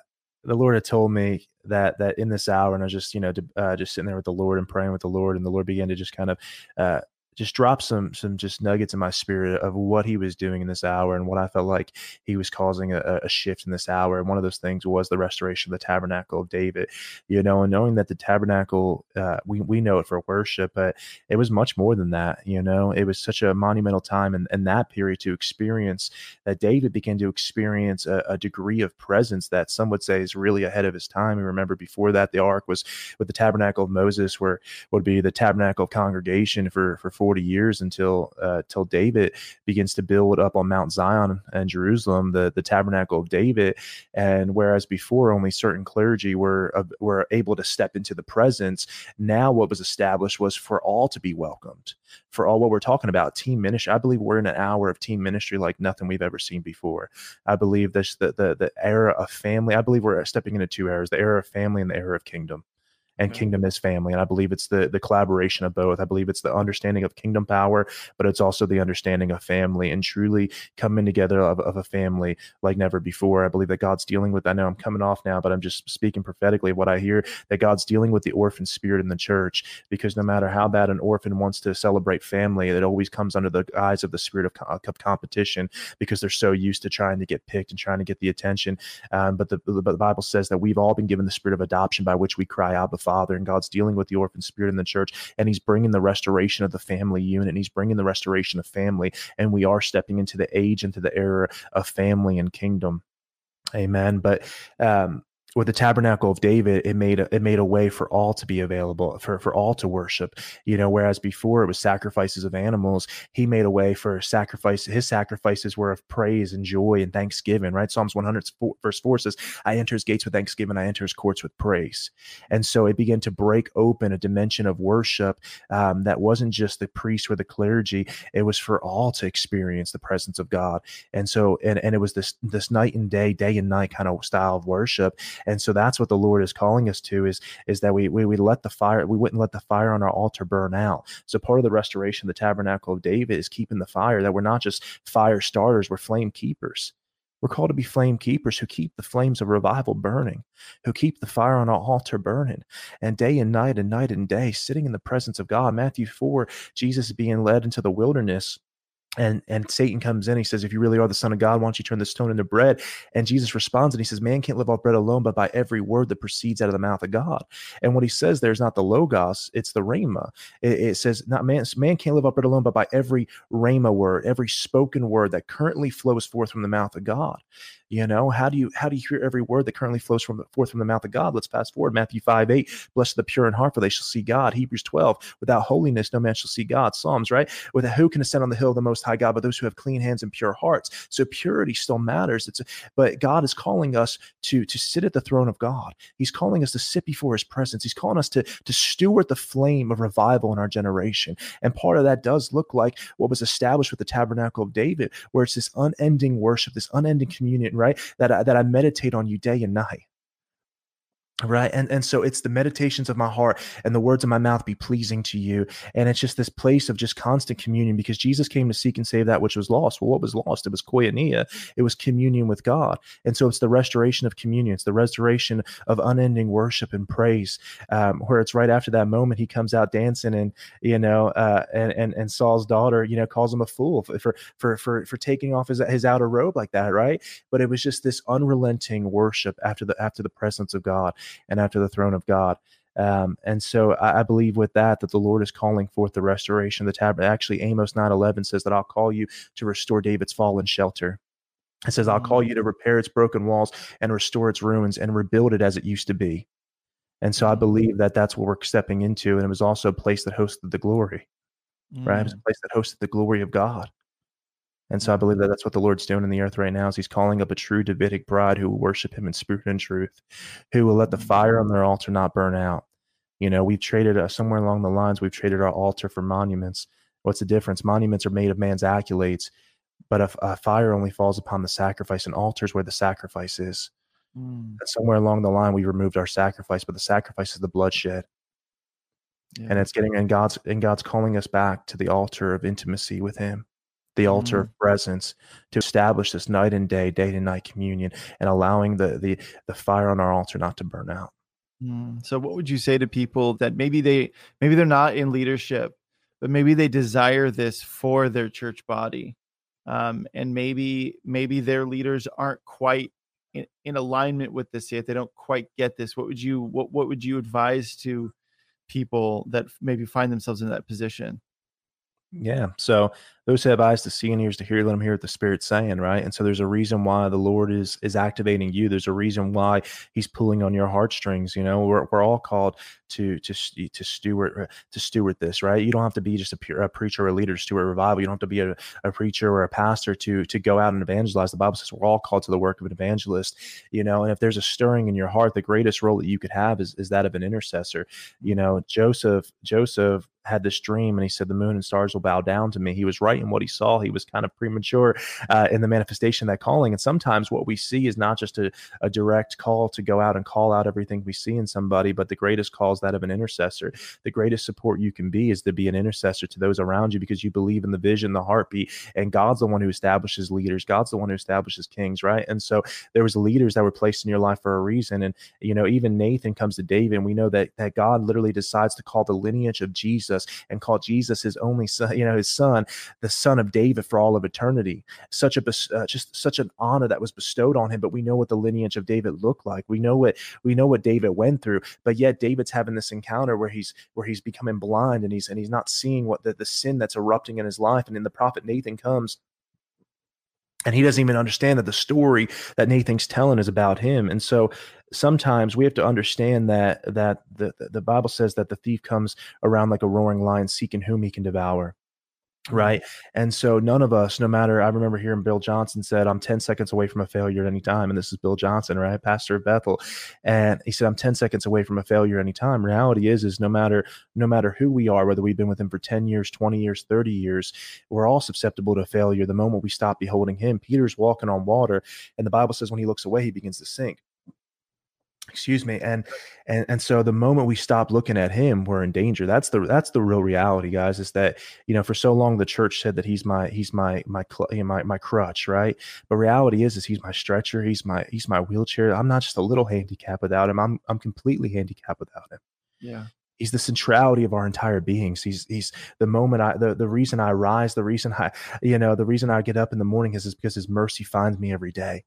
the Lord had told me that that in this hour, and I was just you know uh, just sitting there with the Lord and praying with the Lord, and the Lord began to just kind of uh, just dropped some some just nuggets in my spirit of what he was doing in this hour and what I felt like he was causing a, a, shift in this hour. And one of those things was the restoration of the tabernacle of David, you know, and knowing that the tabernacle, uh, we, we know it for worship, but it was much more than that, you know, it was such a monumental time in, in that period to experience that David began to experience a, a degree of presence that some would say is really ahead of his time. And remember before that, the ark was with the tabernacle of Moses, where would be the tabernacle of congregation for, for 40 years until uh, till David begins to build up on Mount Zion and Jerusalem, the the tabernacle of David. And whereas before only certain clergy were uh, were able to step into the presence, now what was established was for all to be welcomed. For all what we're talking about, team ministry. I believe we're in an hour of team ministry like nothing we've ever seen before. I believe this the the, the era of family. I believe we're stepping into two eras: the era of family and the era of kingdom and kingdom is family. And I believe it's the the collaboration of both. I believe it's the understanding of kingdom power, but it's also the understanding of family and truly coming together of, of a family like never before. I believe that God's dealing with. I know I'm coming off now, but I'm just speaking prophetically of what I hear that God's dealing with the orphan spirit in the church because no matter how bad an orphan wants to celebrate family, it always comes under the eyes of the spirit of, of competition because they're so used to trying to get picked and trying to get the attention. Um, but the, the, the Bible says that we've all been given the spirit of adoption by which we cry out, Father, and God's dealing with the orphan spirit in the church, and He's bringing the restoration of the family unit, and He's bringing the restoration of family, and we are stepping into the age, into the era of family and kingdom. Amen. But um, with the tabernacle of David, it made a, it made a way for all to be available for for all to worship. You know, whereas before it was sacrifices of animals, he made a way for sacrifice. His sacrifices were of praise and joy and thanksgiving. Right, Psalms 100 verse four says, "I enter his gates with thanksgiving, I enter his courts with praise." And so it began to break open a dimension of worship um, that wasn't just the priest or the clergy; it was for all to experience the presence of God. And so, and and it was this this night and day, day and night kind of style of worship and so that's what the lord is calling us to is is that we we, we let the fire we wouldn't let the fire on our altar burn out so part of the restoration of the tabernacle of david is keeping the fire that we're not just fire starters we're flame keepers we're called to be flame keepers who keep the flames of revival burning, who keep the fire on our altar burning, and day and night and night and day, sitting in the presence of God. Matthew 4, Jesus being led into the wilderness and and Satan comes in. He says, "If you really are the Son of God, why don't you turn the stone into bread?" And Jesus responds and he says, "Man can't live off bread alone, but by every word that proceeds out of the mouth of God." And what he says there is not the logos; it's the rhema. It, it says, "Not man. Man can't live off bread alone, but by every rhema word, every spoken word that currently flows forth from the mouth of God." You know, how do you how do you hear every word that currently flows from forth from the mouth of God? Let's fast forward. Matthew 5, 8. Blessed the pure in heart, for they shall see God. Hebrews 12. Without holiness, no man shall see God. Psalms, right? With who can ascend on the hill the most high God, but those who have clean hands and pure hearts. So purity still matters. It's a, but God is calling us to to sit at the throne of God. He's calling us to sit before his presence. He's calling us to to steward the flame of revival in our generation. And part of that does look like what was established with the tabernacle of David, where it's this unending worship, this unending communion, right? That I, that I meditate on you day and night right and and so it's the meditations of my heart and the words of my mouth be pleasing to you. And it's just this place of just constant communion because jesus came to seek and save that which was lost. Well what was lost? It was koinonia. It was communion with god. And so it's the restoration of communion. It's the restoration of unending worship and praise um, where it's right after that moment he comes out dancing and you know uh, and, and and saul's daughter you know calls him a fool for for for for taking off his, his outer robe like that right? But it was just this unrelenting worship after the after the presence of god and after the throne of God. Um, and so I, I, believe with that that the Lord is calling forth the restoration of the tabernacle. Actually, Amos 9:11 says that I'll call you to restore David's fallen shelter. It says, I'll call you to repair its broken walls and restore its ruins and rebuild it as it used to be. And so I mm. believe that that's what we're stepping into. And it was also a place that hosted the glory, mm. right? It was a mm. place that hosted the glory of God. And so I believe that that's what the Lord's doing in the earth right now is he's calling up a true Davidic bride who will worship him in spirit and truth, who will let the fire on their altar not burn out. You know, we've traded uh, somewhere along the lines, we've traded our altar for monuments. What's the difference? Monuments are made of man's accolades, but a, a fire only falls upon the sacrifice, and altars where the sacrifice is. Mm. somewhere along the line, we removed our sacrifice, but the sacrifice is the bloodshed. Yeah. And it's getting and God's and God's calling us back to the altar of intimacy with Him the altar mm. of presence to establish this night and day, day to night communion, and allowing the the the fire on our altar not to burn out. Mm. So, what would you say to people that maybe they maybe they're not in leadership, but maybe they desire this for their church body, um, and maybe maybe their leaders aren't quite in, in alignment with this yet. They don't quite get this. What would you what what would you advise to people that maybe find themselves in that position? Yeah. So those who have eyes to see and ears to hear, let them hear what the Spirit's saying, right? And so there's a reason why the Lord is is activating you. There's a reason why He's pulling on your heartstrings. You know, we're, we're all called to to to steward uh, to steward this, right? You don't have to be just a, pure, a preacher or a leader to steward revival. You don't have to be a, a preacher or a pastor to to go out and evangelize. The Bible says we're all called to the work of an evangelist. You know, and if there's a stirring in your heart, the greatest role that you could have is is that of an intercessor. You know, Joseph Joseph had this dream and he said the moon and stars will bow down to me he was right in what he saw he was kind of premature uh, in the manifestation that calling. And sometimes what we see is not just a, a, direct call to go out and call out everything we see in somebody but the greatest call is that of an intercessor the greatest support you can be is to be an intercessor to those around you because you believe in the vision the heartbeat and god's the one who establishes leaders. God's the one who establishes kings right? And so there was leaders that were placed in your life for a reason. And you know even nathan comes to david and we know that that god literally decides to call the lineage of jesus and call Jesus his only son, you know, his son, the son of David for all of eternity. Such a uh, just such an honor that was bestowed on him. But we know what the lineage of David looked like. We know what we know what David went through. But yet David's having this encounter where he's where he's becoming blind and he's and he's not seeing what the, the sin that's erupting in his life. And then the prophet Nathan comes and he doesn't even understand that the story that Nathan's telling is about him. And so sometimes we have to understand that that the the Bible says that the thief comes around like a roaring lion seeking whom he can devour right and so none of us no matter i remember hearing bill johnson said i'm 10 seconds away from a failure at any time and this is bill johnson right pastor of bethel and he said i'm 10 seconds away from a failure any time. Reality is is no matter no matter who we are whether we've been with him for 10 years 20 years 30 years we're all susceptible to failure the moment we stop beholding him. Peter's walking on water and the bible says when he looks away he begins to sink excuse me and and and so the moment we stop looking at him we're in danger. That's the that's the real reality guys is that you know for so long the church said that he's my he's my my my my crutch right? But reality is is he's my stretcher he's my he's my wheelchair. I'm not just a little handicap without him i'm i'm completely handicapped without him. Yeah. He's the centrality of our entire beings. He's he's the moment i the, the reason i rise the reason i you know the reason i get up in the morning is, is because his mercy finds me every day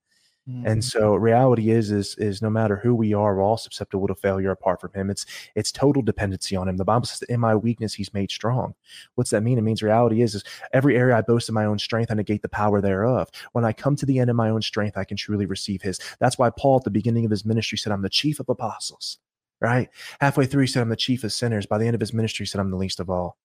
Mm-hmm. And so reality is is is no matter who we are, we're all susceptible to failure apart from him. It's it's total dependency on him. The Bible says that in my weakness he's made strong. What's that mean? It means reality is is every area I boast in my own strength, I negate the power thereof. When I come to the end of my own strength, I can truly receive his. That's why Paul at the beginning of his ministry said, I'm the chief of apostles. Right? Halfway through, he said, I'm the chief of sinners. By the end of his ministry, he said, I'm the least of all.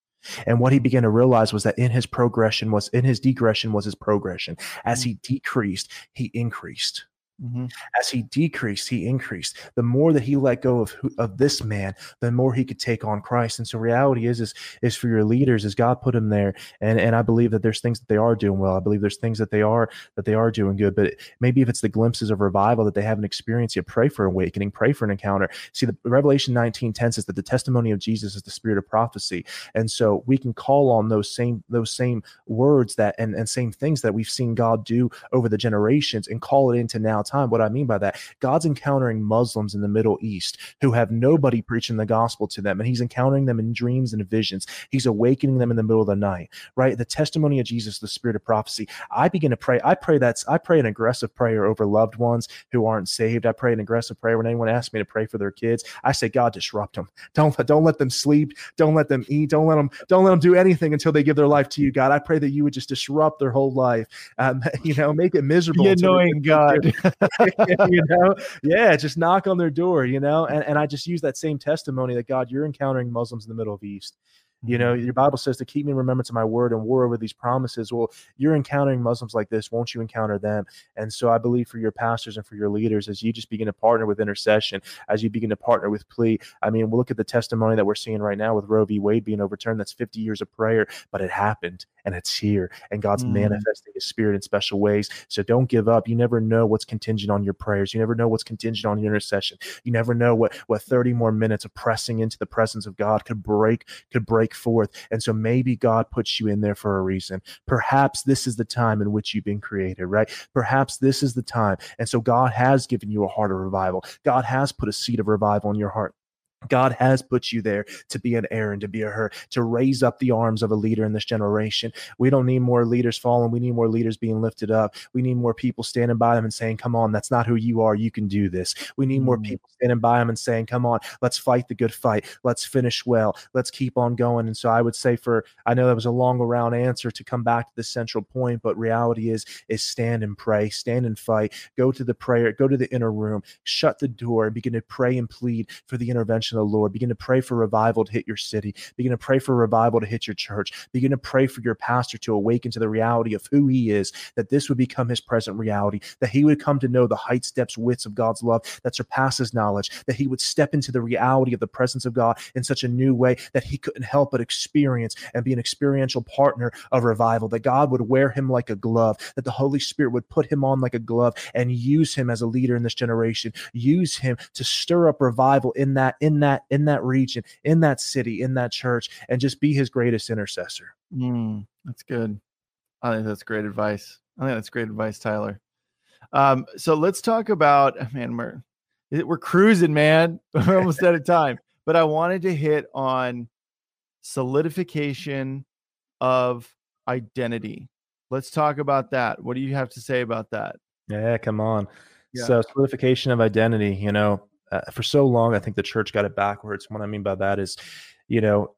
And what he began to realize was that in his progression was in his degression was his progression. As mm. he decreased, he increased. Mm-hmm. As he decreased, he increased. The more that he let go of of this man, the more he could take on Christ. And so, reality is is is for your leaders, is God put them there, and and I believe that there's things that they are doing well. I believe there's things that they are that they are doing good. But maybe if it's the glimpses of revival that they haven't experienced yet, pray for awakening, pray for an encounter. See, the Revelation 19 10 says that the testimony of Jesus is the spirit of prophecy, and so we can call on those same those same words that and and same things that we've seen God do over the generations, and call it into now time. What I mean by that, God's encountering Muslims in the Middle East who have nobody preaching the gospel to them, and He's encountering them in dreams and visions. He's awakening them in the middle of the night, right? The testimony of Jesus, the spirit of prophecy. I begin to pray. I pray that's I pray an aggressive prayer over loved ones who aren't saved. I pray an aggressive prayer when anyone asks me to pray for their kids. I say, God, disrupt them. Don't don't let them sleep. Don't let them eat. Don't let them don't let them do anything until they give their life to you, God. I pray that you would just disrupt their whole life. Um, you know, make it miserable. The annoying God. you know, yeah, just knock on their door, you know, and, and I just use that same testimony that God, you're encountering Muslims in the Middle East. You know, mm-hmm. your Bible says to keep me in remembrance of my word and war over these promises. Well, you're encountering Muslims like this. Won't you encounter them? And so I believe for your pastors and for your leaders, as you just begin to partner with intercession, as you begin to partner with plea. I mean, we'll look at the testimony that we're seeing right now with Roe v. Wade being overturned. That's 50 years of prayer, but it happened and it's here. And God's mm. manifesting his spirit in special ways. So don't give up. You never know what's contingent on your prayers. You never know what's contingent on your intercession. You never know what, what 30 more minutes of pressing into the presence of God could break, could break break forth. And so maybe God puts you in there for a reason. Perhaps this is the time in which you've been created, right? Perhaps this is the time. And so God has given you a heart of revival. God has put a seed of revival in your heart. God has put you there to be an Aaron, to be a Hur, to raise up the arms of a leader in this generation. We don't need more leaders falling. We need more leaders being lifted up. We need more people standing by them and saying, Come on, that's not who you are. You can do this. We need more mm. people standing by them and saying, Come on, let's fight the good fight. Let's finish well. Let's keep on going. And so I would say, for I know that was a long around answer to come back to the central point, but reality is, is stand and pray, stand and fight, go to the prayer, go to the inner room, shut the door, and begin to pray and plead for the intervention the Lord. Begin to pray for revival to hit your city. Begin to pray for revival to hit your church. Begin to pray for your pastor to awaken to the reality of who he is, that this would become his present reality, that he would come to know the heights, depths, widths of God's love that surpasses knowledge, that he would step into the reality of the presence of God in such a new way that he couldn't help but experience and be an experiential partner of revival, that God would wear him like a glove, that the Holy Spirit would put him on like a glove and use him as a leader in this generation, use him to stir up revival in that, in in that in that region, in that city, in that church, and just be his greatest intercessor. Mm, that's good. I think that's great advice. I think that's great advice, Tyler. Um, so let's talk about man, we're we're cruising, man. We're almost out of time. But I wanted to hit on solidification of identity. Let's talk about that. What do you have to say about that? Yeah, come on. Yeah. So solidification of identity, you know, uh, for so long, I think the church got it backwards. What I mean by that is, you know,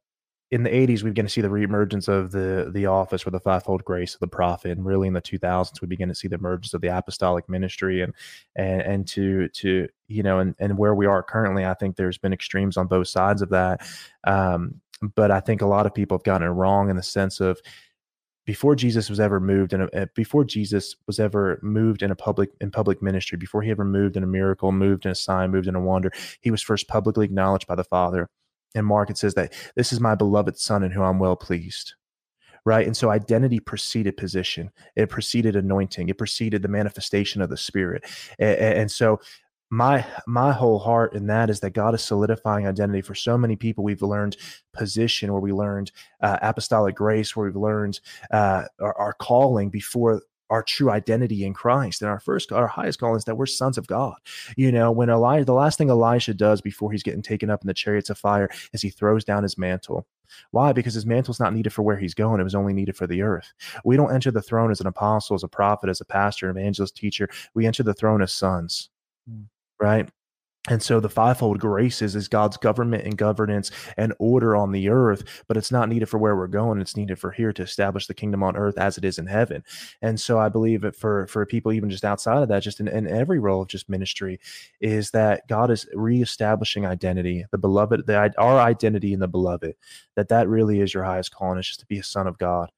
in the 80s we begin to see the reemergence of the the office or the fivefold grace of the prophet and really in the 2000s we begin to see the emergence of the apostolic ministry and and and to to you know and and where we are currently i think there's been extremes on both sides of that um, but i think a lot of people have gotten it wrong in the sense of before Jesus was ever moved in a, eh, before Jesus was ever moved in a public in public ministry, before he ever moved in a miracle, moved in a sign, moved in a wonder, he was first publicly acknowledged by the Father. And Mark, it says that this is my beloved Son in whom I'm well pleased. Right. And so identity preceded position, it preceded anointing, it preceded the manifestation of the Spirit. And, and so my my whole heart in that is that God is solidifying identity for so many people. We've learned position, where we learned uh, apostolic grace, where we've learned uh, our, our, calling before our true identity in Christ. And our first, our highest calling is that we're sons of God. You know, when Elijah, the last thing Elisha does before he's getting taken up in the chariots of fire is he throws down his mantle. Why? Because his mantle's not needed for where he's going. It was only needed for the earth. We don't enter the throne as an apostle, as a prophet, as a pastor, evangelist, teacher. We enter the throne as sons. Mm right? And so the fivefold graces is God's government and governance and order on the earth, but it's not needed for where we're going. It's needed for here to establish the kingdom on earth as it is in heaven. And so I believe that for for people even just outside of that, just in, in every role of just ministry, is that God is reestablishing identity, the beloved, the our identity in the beloved, that that really is your highest calling, is just to be a son of God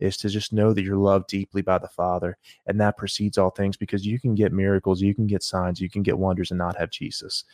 is to just know that you're loved deeply by the Father. And that precedes all things because you can get miracles, you can get signs, you can get wonders and not have Jesus.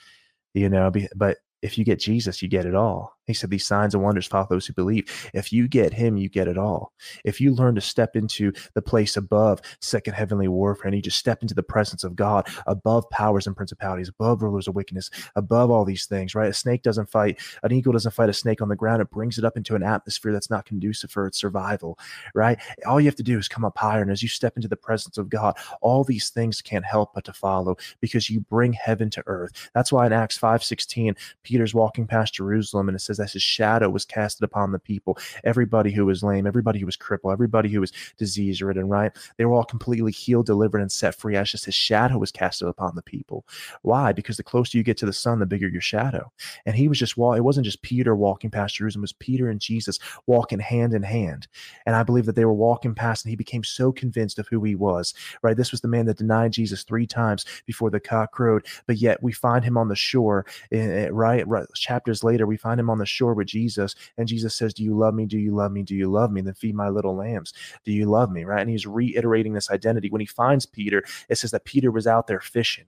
You know, but if you get Jesus, you get it all. He said, These signs and wonders follow those who believe. If you get him, you get it all. If you learn to step into the place above second heavenly warfare and you just step into the presence of God, above powers and principalities, above rulers of wickedness, above all these things, right? A snake doesn't fight, an eagle doesn't fight a snake on the ground. It brings it up into an atmosphere that's not conducive for its survival, right? All you have to do is come up higher. And as you step into the presence of God, all these things can't help but to follow because you bring heaven to earth. That's why in Acts 5 16, Peter's walking past Jerusalem and it says that his shadow was casted upon the people. Everybody who was lame, everybody who was crippled, everybody who was disease ridden, right? They were all completely healed, delivered, and set free as just his shadow was casted upon the people. Why? Because the closer you get to the sun, the bigger your shadow. And he was just walking, it wasn't just Peter walking past Jerusalem, it was Peter and Jesus walking hand in hand. And I believe that they were walking past and he became so convinced of who he was, right? This was the man that denied Jesus three times before the cock crowed, but yet we find him on the shore, eh, eh, right? Chapters later, we find him on the shore with Jesus, and Jesus says, Do you love me? Do you love me? Do you love me? Then feed my little lambs. Do you love me? Right. And he's reiterating this identity. When he finds Peter, it says that Peter was out there fishing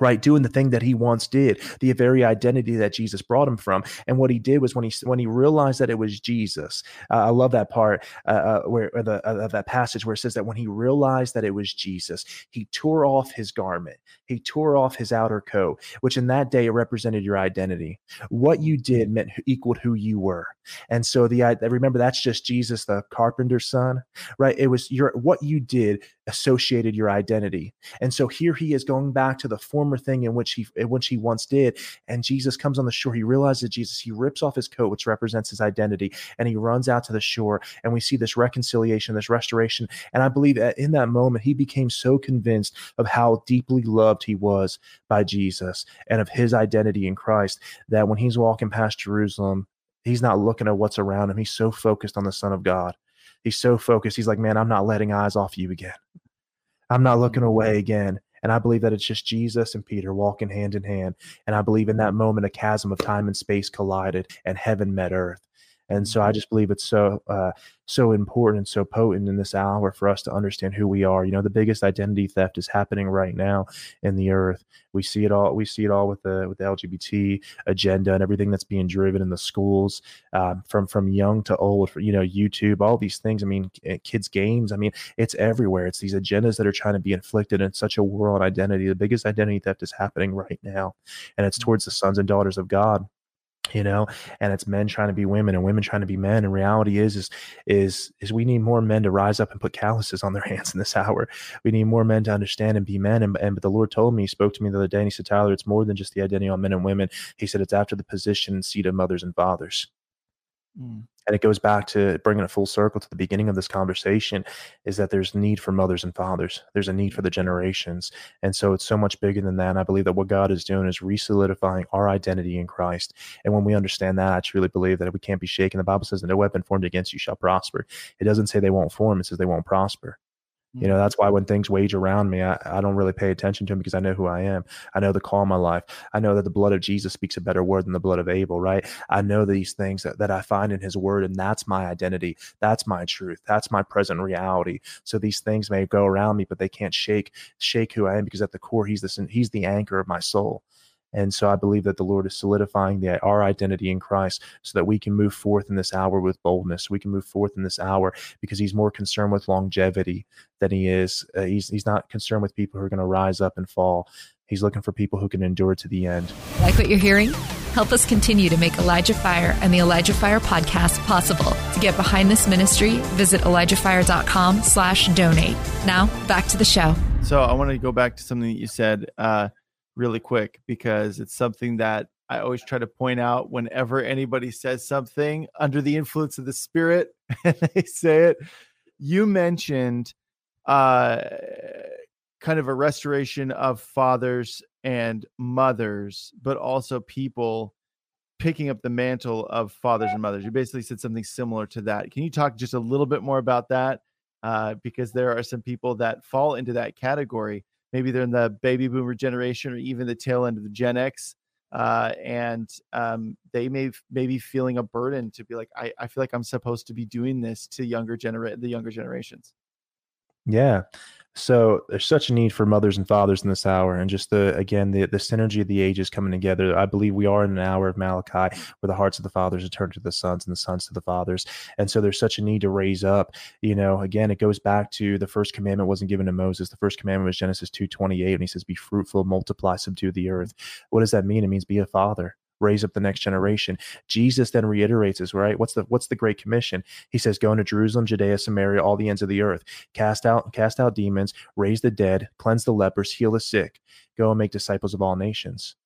right doing the thing that he once did the very identity that jesus brought him from. And what he did was when he when he realized that it was jesus uh, i love that part uh, uh where the uh, that passage where it says that when he realized that it was jesus he tore off his garment he tore off his outer coat which in that day represented your identity. What you did meant equaled who you were and so the i remember that's just jesus the carpenter's son right it was your what you did associated your identity and so here he is going back to the former thing in which he in which he once did. And Jesus comes on the shore. He realizes Jesus. He rips off his coat, which represents his identity, and he runs out to the shore. And we see this reconciliation, this restoration. And I believe that in that moment, he became so convinced of how deeply loved he was by Jesus and of his identity in Christ that when he's walking past Jerusalem, he's not looking at what's around him. He's so focused on the Son of God. He's so focused. He's like, man, I'm not letting eyes off you again. I'm not looking mm-hmm. away again. And I believe that it's just Jesus and Peter walking hand in hand. And I believe in that moment, a chasm of time and space collided and heaven met earth. And so I just believe it's so uh, so important and so potent in this hour for us to understand who we are. You know, the biggest identity theft is happening right now in the earth. We see it all. We see it all with the with the LGBT agenda and everything that's being driven in the schools, um, from from young to old. You know, YouTube, all these things. I mean, eh, kids' games. I mean, it's everywhere. It's these agendas that are trying to be inflicted in such a war on identity. The biggest identity theft is happening right now, and it's mm-hmm. towards the sons and daughters of God you know and it's men trying to be women and women trying to be men and reality is is is is we need more men to rise up and put calluses on their hands in this hour. We need more men to understand and be men and, and but the lord told me he spoke to me the other day and he said tyler it's more than just the identity on men and women. He said it's after the position and seat of mothers and fathers. Mm. And it goes back to bringing a full circle to the beginning of this conversation is that there's need for mothers and fathers. There's a need for the mm-hmm. generations. And so it's so much bigger than that. And I believe that what God is doing is resolidifying our identity in Christ. And when we understand that, I truly believe that we can't be shaken. The Bible says that no weapon formed against you shall prosper. It doesn't say they won't form, it says they won't prosper. You know, that's why when things wage around me, I, I don't really pay attention to them because I know who I am. I know the call of my life. I know that the blood of Jesus speaks a better word than the blood of Abel, right? I know these things that, that I find in his word, and that's my identity. That's my truth. That's my present reality. So these things may go around me, but they can't shake shake who I am because at the core, he's the he's the anchor of my soul. And so I believe that the Lord is solidifying the, our identity in Christ so that we can move forth in this hour with boldness. We can move forth in this hour because he's more concerned with longevity than he is. Uh, he's, he's not concerned with people who are going to rise up and fall. He's looking for people who can endure to the end. Like what you're hearing? Help us continue to make Elijah Fire and the Elijah Fire podcast possible. To get behind this ministry, visit ElijahFire.com slash donate. Now, back to the show. So I want to go back to something that you said. Uh, really quick because it's something that I always try to point out whenever anybody says something under the influence of the spirit and they say it. You mentioned uh, kind of a restoration of fathers and mothers, but also people picking up the mantle of fathers and mothers. You basically said something similar to that. Can you talk just a little bit more about that? Uh, because there are some people that fall into that category maybe they're in the baby boomer generation or even the tail end of the Gen X. Uh, and um, they may maybe feeling a burden to be like, I, I feel like I'm supposed to be doing this to younger genera- the younger generations. Yeah. So there's such a need for mothers and fathers in this hour, and just the again the the synergy of the ages coming together. I believe we are in an hour of Malachi where the hearts of the fathers are turned to the sons and the sons to the fathers, and so there's such a need to raise up. You know, again, it goes back to the first commandment wasn't given to Moses. The first commandment was Genesis two twenty eight, and he says, "Be fruitful, multiply, subdue the earth." What does that mean? It means be a father raise up the next generation. Jesus then reiterates this, right? What's the what's the great commission? He says, Go into Jerusalem, Judea, Samaria, all the ends of the earth, cast out, cast out demons, raise the dead, cleanse the lepers, heal the sick, go and make disciples of all nations.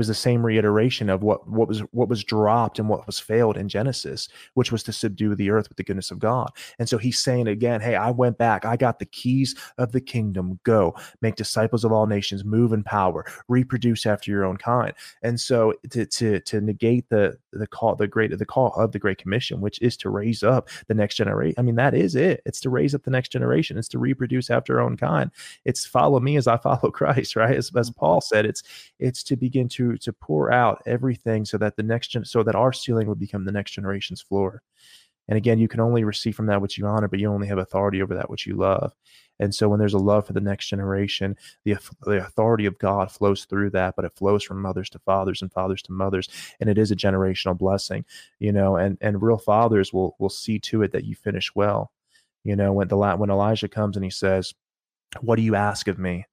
Was the same reiteration of what what was what was dropped and what was failed in Genesis, which was to subdue the earth with the goodness of God. And so he's saying again, "Hey, I went back. I got the keys of the kingdom. Go make disciples of all nations. Move in power. Reproduce after your own kind." And so to to to negate the the call the great the call of the Great Commission, which is to raise up the next generation. I mean, that is it. It's to raise up the next generation. It's to reproduce after our own kind. It's follow me as I follow Christ. Right, as, as mm-hmm. Paul said, it's it's to begin to to pour out everything so that the next gen- so that our ceiling would become the next generation's floor. And again, you can only receive from that which you honor, but you only have authority over that which you love. And so when there's a love for the next generation, the, the authority of God flows through that, but it flows from mothers to fathers and fathers to mothers. And it is a generational blessing, you know, and, and real fathers will, will see to it that you finish well. You know, when the, when Elijah comes and he says, what do you ask of me?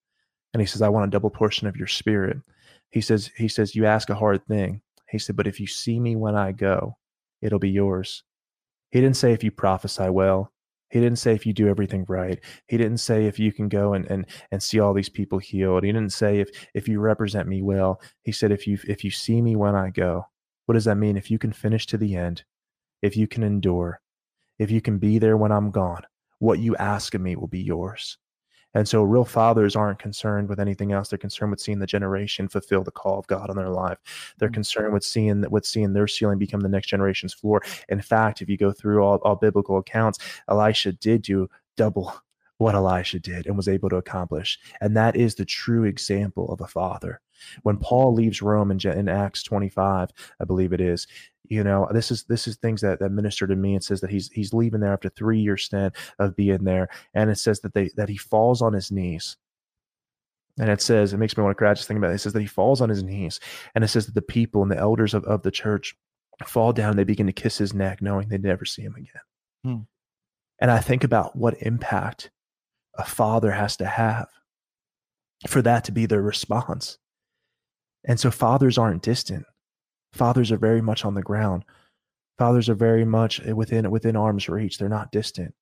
And he says, I want a double portion of your spirit. He says, he says, you ask a hard thing. He said, but if you see me when I go, it'll be yours. He didn't say if you prophesy well. He didn't say if you do everything right. He didn't say if you can go and and and see all these people healed. He didn't say if if you represent me well. He said if you if you see me when I go. What does that mean? If you can finish to the end, if you can endure, if you can be there when I'm gone, what you ask of me will be yours. And so real fathers aren't concerned with anything else. They're concerned with seeing the generation fulfill the call of God on their life. They're mm-hmm. concerned with seeing with seeing their ceiling become the next generation's floor. In fact, if you go through all, all biblical accounts, Elisha did do double what Elisha did and was able to accomplish. And that is the true example of a father. When Paul leaves Rome in, in Acts 25, I believe it is, you know this is this is things that, that minister to me it says that he's he's leaving there after three year stint of being there and it says that they that he falls on his knees and it says it makes me want to cry just thinking about it it says that he falls on his knees and it says that the people and the elders of, of the church fall down and they begin to kiss his neck knowing they'd never see him again hmm. and i think about what impact a father has to have for that to be their response and so fathers aren't distant Fathers are very much on the ground. Fathers are very much within within arm's reach. They're not distant.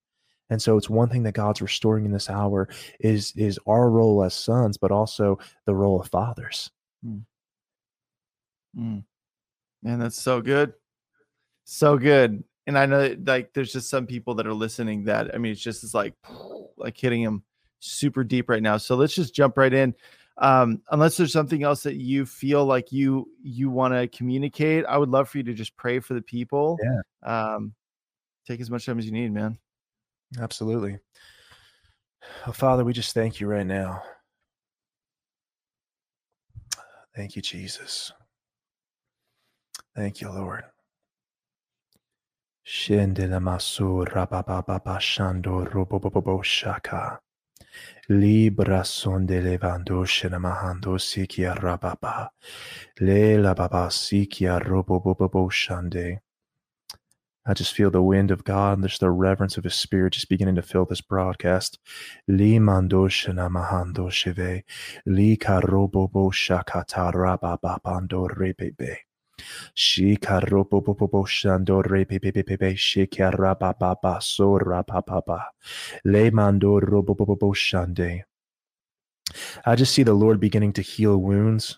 And so it's one thing that God's restoring in this hour is is our role as sons, but also the role of fathers. Mm. Mm. Man, that's so good. So good. And I know that, like there's just some people that are listening that I mean it's just it's like like hitting them super deep right now. So let's just jump right in. Um, unless there's something else that you feel like you you want to communicate, I would love for you to just pray for the people. Yeah. Um, take as much time as you need, man. Absolutely. Oh, Father, we just thank you right now. Thank you, Jesus. Thank you, Lord. Shendela masu rabababa shando. Libra son de levando shenamahando sikia rababa. Le la sikia robobobo. I just feel the wind of God and just the reverence of His Spirit just beginning to fill this broadcast. Li mando shenamahando sheve. Li karobobo shakata rabababando rebebe. Shikaropopopo shandore pepepepe shikarababa sora papa le mando shande. I just see the Lord beginning to heal wounds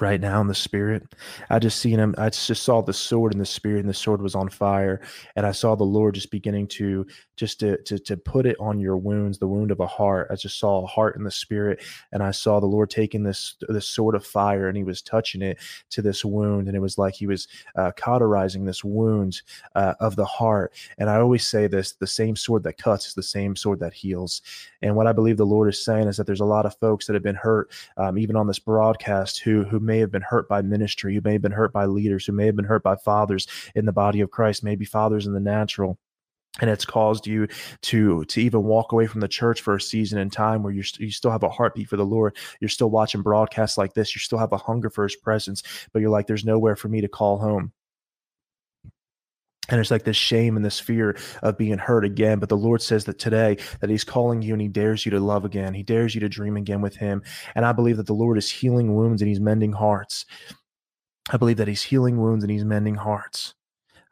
right now in the spirit. I just seen him. I just saw the sword in the spirit, and the sword was on fire. And I saw the Lord just beginning to just to to to put it on your wounds, the wound of a heart. I just saw a heart in the spirit, and I saw the Lord taking this this sword of fire, and He was touching it to this wound, and it was like He was uh, cauterizing this wound uh, of the heart. And I always say this: the same sword that cuts is the same sword that heals. And what I believe the Lord is saying is that there's a lot of folks that have been hurt, um, even on this broadcast, who who may have been hurt by ministry, who may have been hurt by leaders, who may have been hurt by fathers in the body of Christ, maybe fathers in the natural and it's caused you to to even walk away from the church for a season in time where you you still have a heartbeat for the Lord. You're still watching broadcasts like this. You still have a hunger for His presence, but you're like, there's nowhere for me to call home. And it's like this shame and this fear of being hurt again. But the Lord says that today that He's calling you and He dares you to love again. He dares you to dream again with Him. And I believe that the Lord is healing wounds and He's mending hearts. I believe that He's healing wounds and He's mending hearts.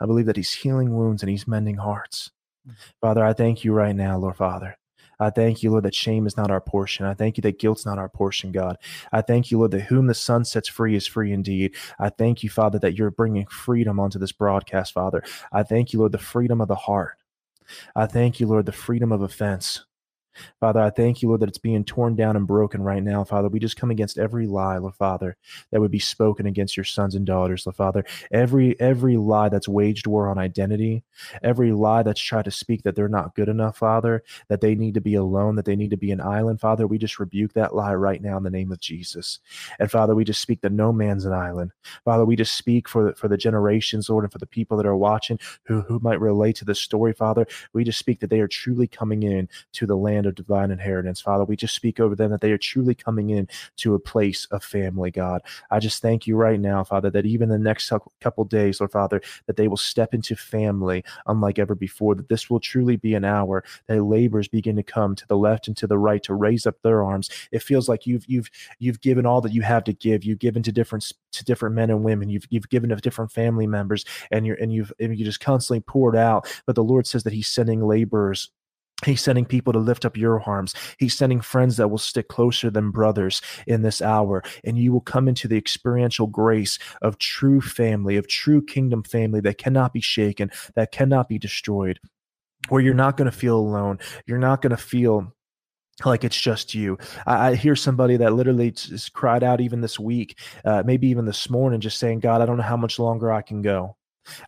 I believe that He's healing wounds and He's mending hearts. Mm. Father, I thank you right now, Lord Father. I thank you, Lord, that shame is not our portion. I thank you that guilt's not our portion, God. I thank you, Lord, that whom the Son sets free is free indeed. I thank you, Father, that you're bringing freedom onto this broadcast, Father. I thank you, Lord, the freedom of the heart. I thank you, Lord, the freedom of offense. Father, I thank you, Lord, that it's being torn down and broken right now, Father. We just come against every lie, Lord Father, that would be spoken against your sons and daughters, Lord Father. Every every lie that's waged war on identity, every lie that's tried to speak that they're not good enough, Father, that they need to be alone, that they need to be an island, Father. We just rebuke that lie right now in the name of Jesus. And Father, we just speak that no man's an island. Father, we just speak for for the generations, Lord, and for the people that are watching who who might relate to this story, Father. We just speak that they are truly coming in to the land of divine inheritance. Father, we just speak over them that they are truly coming in to a place of family, God. I just thank you right now, Father, that even the next couple days, Lord Father, that they will step into family unlike ever before, that this will truly be an hour that laborers begin to come to the left and to the right to raise up their arms. It feels like you've you've you've given all that you have to give. You've given to different to different men and women. You've you've given to different family members, and you're and you've and you just constantly poured out. But the Lord says that He's sending laborers He's sending people to lift up your arms. He's sending friends that will stick closer than brothers in this hour. And you will come into the experiential grace of true family, of true kingdom family that cannot be shaken, that cannot be destroyed, where you're not going to feel alone. You're not going to feel like it's just you. I, I, hear somebody that literally just cried out even this week, uh, maybe even this morning, just saying, God, I don't know how much longer I can go.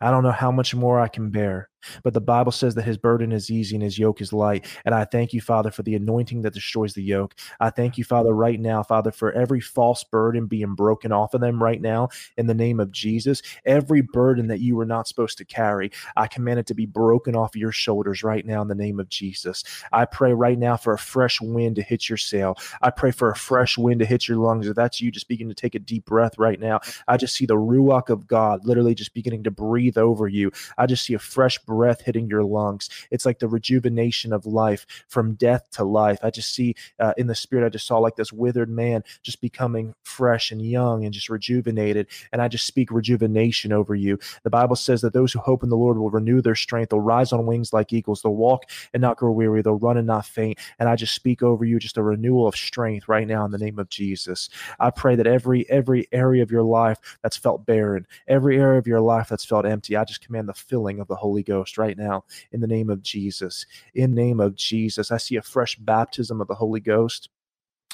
I don't know how much more I can bear. But the Bible says that his burden is easy and his yoke is light. And I thank you, Father, for the anointing that destroys the yoke. I thank you, Father, right now, Father, for every false burden being broken off of them right now in the name of Jesus. Every burden that you were not supposed to carry, I command it to be broken off your shoulders right now in the name of Jesus. I pray right now for a fresh wind to hit your sail. I pray for a fresh wind to hit your lungs. If that's you, just begin to take a deep breath right now. I just see the Ruach of God literally just beginning to breathe over you. I just see a fresh breath breath hitting your lungs. It's like the rejuvenation of life from death to life. I just see uh, in the spirit, I just saw like this withered man just becoming fresh and young and just rejuvenated. And I just speak rejuvenation over you. The Bible says that those who hope in the Lord will renew their strength. They'll rise on wings like eagles. They'll walk and not grow weary. They'll run and not faint. And I just speak over you just a renewal of strength right now in the name of Jesus. I pray that every every area of your life that's felt barren, every area of your life that's felt empty, I just command the filling of the Holy Ghost right now in the name of Jesus. In name of Jesus, I see a fresh baptism of the Holy Ghost.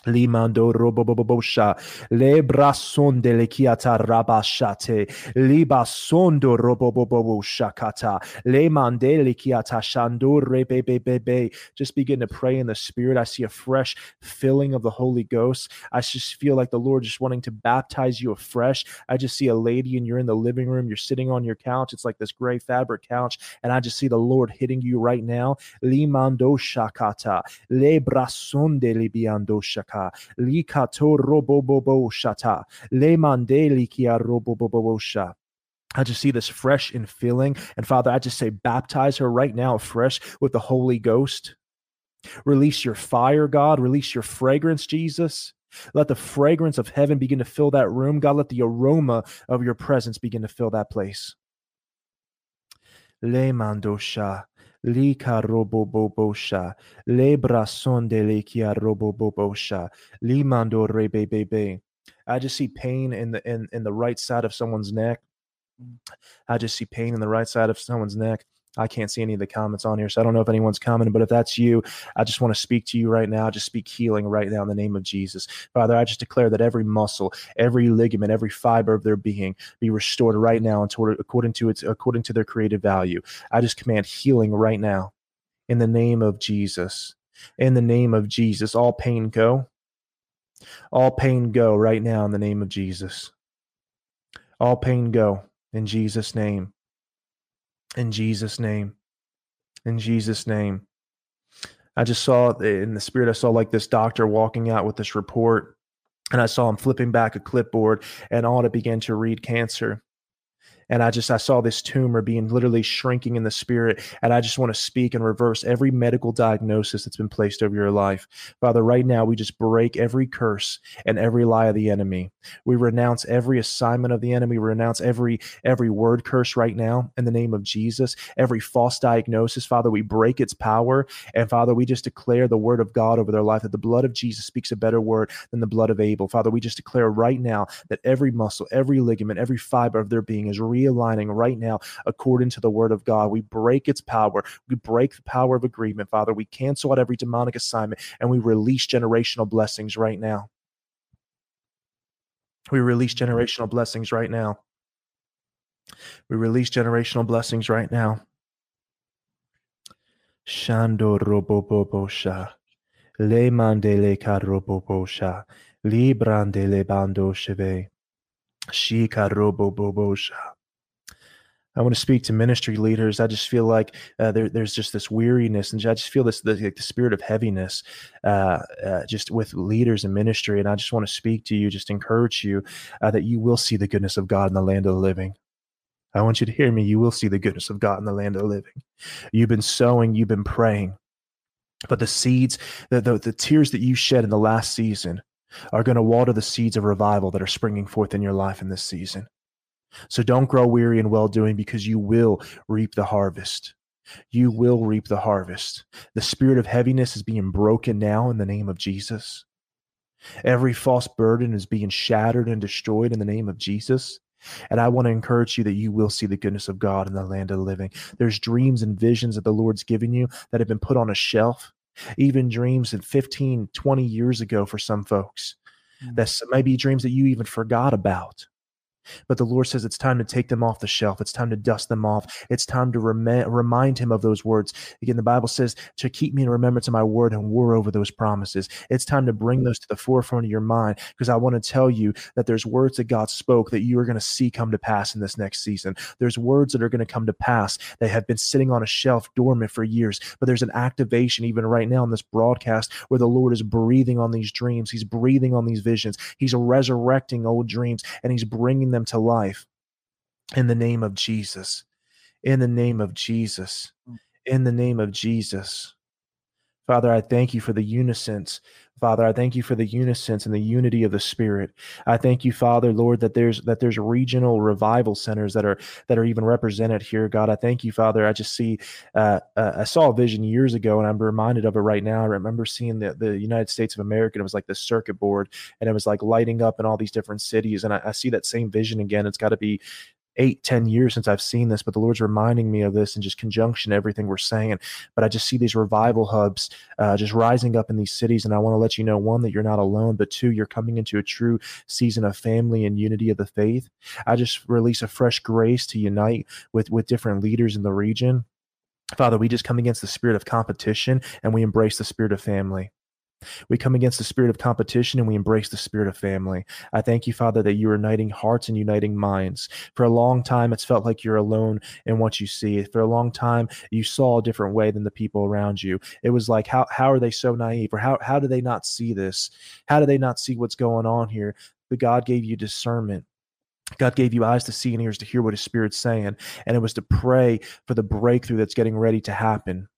Limando robobobosha, le brasonde le kiata rabashate, libasondo roboboboshakata, le mande le kiata shandur rebebebebe. Just begin to pray in the spirit. I see a fresh filling of the Holy Ghost. I just feel like the Lord just wanting to baptize you afresh. I just see a lady and you're in the living room, you're sitting on your couch. It's like this gray fabric couch, and I just see the Lord hitting you right now. Limando shakata, le brasonde libiando shakata shaka likato robobobo shata le mande likia robobobo sha. I just see this fresh and filling. And Father, I just say, baptize her right now fresh with the Holy Ghost. Release your fire, God. Release your fragrance, Jesus. Let the fragrance of heaven begin to fill that room. God, let the aroma of your presence begin to fill that place. Le mandosha. Lika robobobosha, lebra sonde lekia robobobosha, limando rebebebe. I just see pain in the in, in the right side of someone's neck. Mm. I just see pain in the right side of someone's neck. I can't see any of the comments on here, so I don't know if anyone's commenting, but if that's you, I just want to speak to you right now. Just speak healing right now in the name of Jesus. Father, I just declare that every muscle, every ligament, every fiber of their being be restored right now according to its according to their creative value. I just command healing right now in the name of Jesus. In the name of Jesus, all pain go. All pain go right now in the name of Jesus. All pain go in Jesus' name. In Jesus' name. In Jesus' name. I just saw eh, in the spirit, I saw like this doctor walking out with this report, and I saw him flipping back a clipboard, and on it began to read cancer and i just i saw this tumor being literally shrinking in the spirit and i just want to speak and reverse every medical diagnosis that's been placed over your life. Father right now we just break every curse and every lie of the enemy. We renounce every assignment of the enemy. We renounce every every word curse right now in the name of jesus. Every false diagnosis father we break its power and father we just declare the word of god over their life that the blood of jesus speaks a better word than the blood of abel. Father we just declare right now that every muscle every ligament every fiber of their being is real realigning right now according to the word of God. We break its power. We break the power of agreement, Father. We cancel out every demonic assignment and we release generational blessings right now. We release generational blessings right now. We release generational blessings right now. Shando robobobosha. Le mandele karobobosha. Librande bando sheve. Shika robobobosha. I want to speak to ministry leaders. I just feel like uh, there, there's just this weariness, and I just feel this the, the spirit of heaviness, uh, uh, just with leaders in ministry. And I just want to speak to you, just encourage you uh, that you will see the goodness of God in the land of the living. I want you to hear me. You will see the goodness of God in the land of the living. You've been sowing, you've been praying, but the seeds, the, the, the tears that you shed in the last season, are going to water the seeds of revival that are springing forth in your life in this season. So don't grow weary in well doing because you will reap the harvest. You will reap the harvest. The spirit of heaviness is being broken now in the name of Jesus. Every false burden is being shattered and destroyed in the name of Jesus. And I want to encourage you that you will see the goodness of God in the land of the living. There's dreams and visions that the Lord's given you that have been put on a shelf, even dreams that 15, 20 years ago for some folks. Mm-hmm. That may be dreams that you even forgot about. But the Lord says it's time to take them off the shelf. It's time to dust them off. It's time to rem- remind him of those words. Again, the Bible says to keep me in remembrance of my word and war over those promises. It's time to bring those to the forefront of your mind because I want to tell you that there's words that God spoke that you are going to see come to pass in this next season. There's words that are going to come to pass that have been sitting on a shelf dormant for years, but there's an activation even right now in this broadcast where the Lord is breathing on these dreams. He's breathing on these visions. He's resurrecting old dreams and he's bringing them them to life in the name of Jesus. in the name of Jesus. Mm. In the name of Jesus. Father, I thank you for the unisons. Father, I thank you for the unisons and the unity of the Spirit. I thank you, Father, Lord, that there's that there's regional revival centers that are that are even represented here. God, I thank you, Father. I just see uh, uh, I saw a vision years ago, and I'm reminded of it right now. I remember seeing the the United States of America. And it was like the circuit board, and it was like lighting up in all these different cities. And I, I see that same vision again. It's got to be eight, ten years since I've seen this, but the Lord's reminding me of this in just conjunction everything we're saying. But I just see these revival hubs uh, just rising up in these cities, and I want to let you know one that you're not alone, but two, you're coming into a true season of family and unity of the faith. I just release a fresh grace to unite with with different leaders in the region. Father, we just come against the spirit of competition and we embrace the spirit of family. We come against the spirit of competition and we embrace the spirit of family. I thank you, Father, that you're uniting hearts and uniting minds. For a long time, it's felt like you're alone in what you see. For a long time, you saw a different way than the people around you. It was like, how, how are they so naive? Or how, how do they not see this? How do they not see what's going on here? But God gave you discernment. God gave you eyes to see and ears to hear what his spirit's saying. And it was to pray for the breakthrough that's getting ready to happen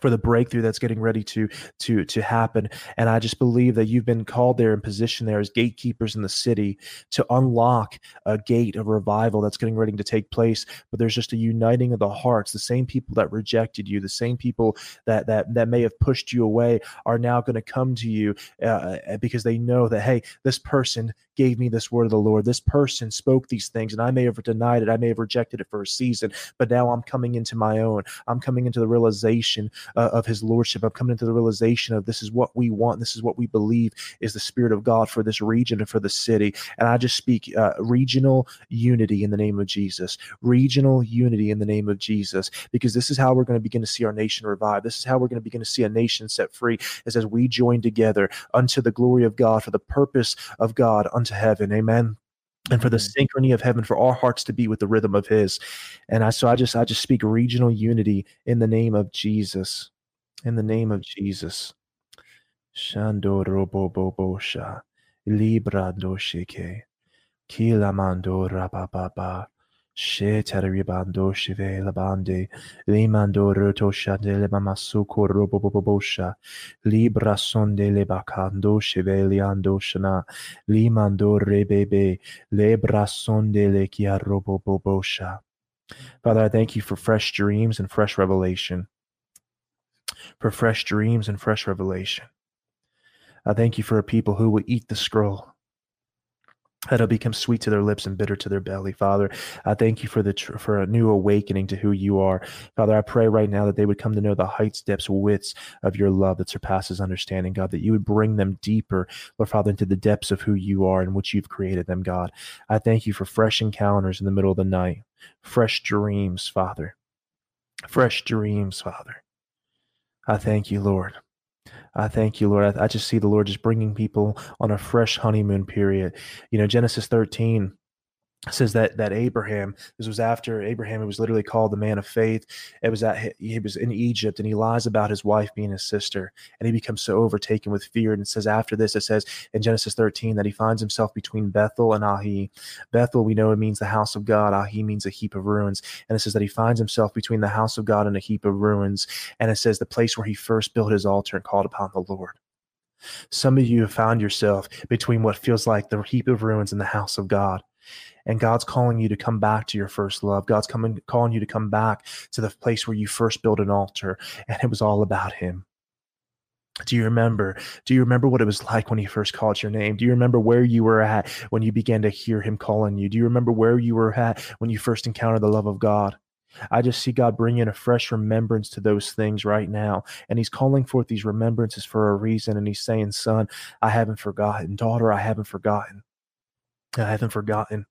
for the breakthrough that's getting ready to to to happen. And i just believe that you've been called there and positioned there as gatekeepers in the city to unlock a gate of revival that's getting ready to take place. But there's just a uniting of the hearts. The same people that rejected you the same people that that that may have pushed you away are now going to come to you uh, because they know that hey this person gave me this word of the lord this person spoke these things and i may have denied it i may have rejected it for a season but now i'm coming into my own i'm coming into the realization uh, of his lordship. I'm coming into the realization of this is what we want. This is what we believe is the spirit of God for this region and for the city. And I just speak uh, regional unity in the name of Jesus, regional unity in the name of Jesus, because this is how we're going to begin to see our nation revive. This is how we're going to begin to see a nation set free, is as we join together unto the glory of God for the purpose of God unto heaven. Amen and for the synchrony of heaven for our hearts to be with the rhythm of his. And i so i just i just speak regional unity in the name of jesus in the name of jesus. Shando robo libra do shike kilamando rabababa Shetaribando shive labande, limando rotosha de lebamasuko robobobosha, libra sonde lebacando shive liando shana, limando rebebe, lebra sonde le kia robobobosha. Father, I thank you for fresh dreams and fresh revelation. For fresh dreams and fresh revelation. I thank you for a people who will eat the scroll that'll become sweet to their lips and bitter to their belly. Father i thank you for the tr- for a new awakening to who you are. Father i pray right now that they would come to know the heights depths widths of your love that surpasses understanding god that you would bring them deeper lord father into the depths of who you are and which you've created them god. I thank you for fresh encounters in the middle of the night fresh dreams father fresh dreams father. I thank you lord I thank you, Lord. I, I, just see the Lord just bringing people on a fresh honeymoon period. You know, Genesis 13 says that that Abraham this was after Abraham he was literally called the man of faith. It was that he was in Egypt and he lies about his wife being his sister and he becomes so overtaken with fear and it says after this it says in Genesis 13 that he finds himself between Bethel and Ai Bethel we know it means the house of God. Ai means a heap of ruins and it says that he finds himself between the house of God and a heap of ruins and it says the place where he first built his altar and called upon the Lord. Some of you have found yourself between what feels like the heap of ruins and the house of God and God's calling you to come back to your first love. God's coming calling you to come back to the place where you first built an altar and it was all about him. Do you remember? Do you remember what it was like when he first called your name? Do you remember where you were at when you began to hear him calling you? Do you remember where you were at when you first encountered the love of God? I just see God bringing a fresh remembrance to those things right now. And He's calling forth these remembrances for a reason. And He's saying, Son, I haven't forgotten. Daughter, I haven't forgotten. I haven't forgotten.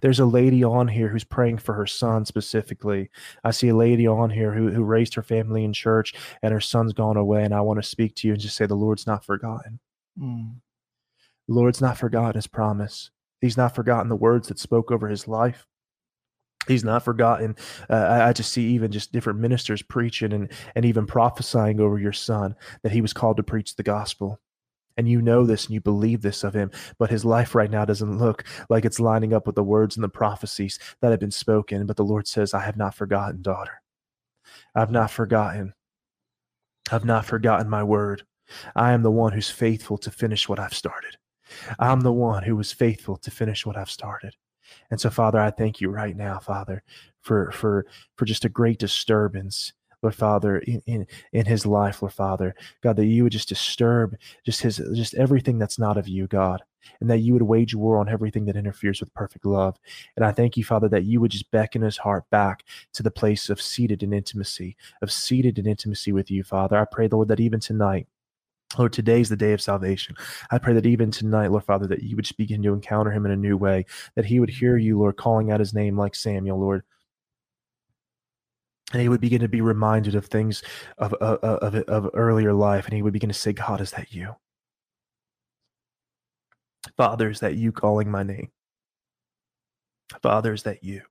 There's a lady on here who's praying for her son specifically. I see a lady on here who, who raised her family in church and her son's gone away. And I want to speak to you and just say, The Lord's not forgotten. Mm. The Lord's not forgotten his promise. He's not forgotten the words that spoke over his life. He's not forgotten. Uh, I, I just see even just different ministers preaching and, and even prophesying over your son that he was called to preach the gospel. And you know this and you believe this of him, but his life right now doesn't look like it's lining up with the words and the prophecies that have been spoken. But the Lord says, I have not forgotten, daughter. I've not forgotten. I've not forgotten my word. I am the one who's faithful to finish what I've started. I'm the one who was faithful to finish what I've started. And so, Father, I thank you right now, Father, for for for just a great disturbance Lord Father, in, in, in his life, Lord Father, God, that you would just disturb just his just everything that's not of you, God, and that you would wage war on everything that interferes with perfect love. And I thank you, Father, that you would just beckon his heart back to the place of seated in intimacy, of seated in intimacy with you, Father. I pray, Lord, that even tonight, Lord, today's the day of salvation. I pray that even tonight, Lord Father, that you would just begin to encounter him in a new way, that he would hear you, Lord, calling out his name like Samuel, Lord, and he would begin to be reminded of things of, of, of, of earlier life and he would begin to say god is that you? Father is that you calling my name? Father is that you?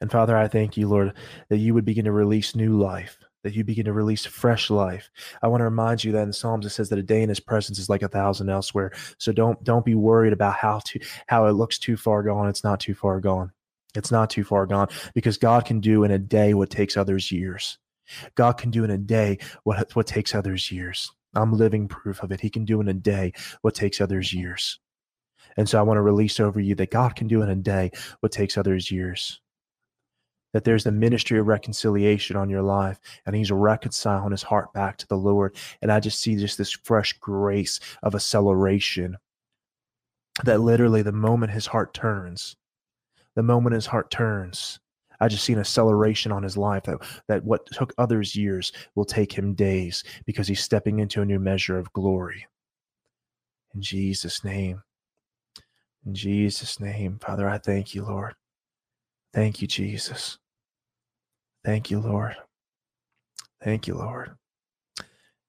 And father i thank you lord that you would begin to release new life that you begin to release fresh life. I want to remind you that in psalms it says that a day in his presence is like a thousand elsewhere. So don't don't be worried about how to how it looks too far gone it's not too far gone it's not too far gone because God can do in a day what takes others years. God can do in a day what, what takes others years. I'm living proof of it. He can do in a day what takes others years. And so I want to release over you that God can do in a day what takes others years. That there's the ministry of reconciliation on your life, and He's reconciling His heart back to the Lord. And I just see just this fresh grace of acceleration that literally the moment His heart turns, the moment his heart turns, I just see an acceleration on his life that, that what took others years will take him days because he's stepping into a new measure of glory. In Jesus' name. In Jesus' name, Father, I thank you, Lord. Thank you, Jesus. Thank you, Lord. Thank you, Lord.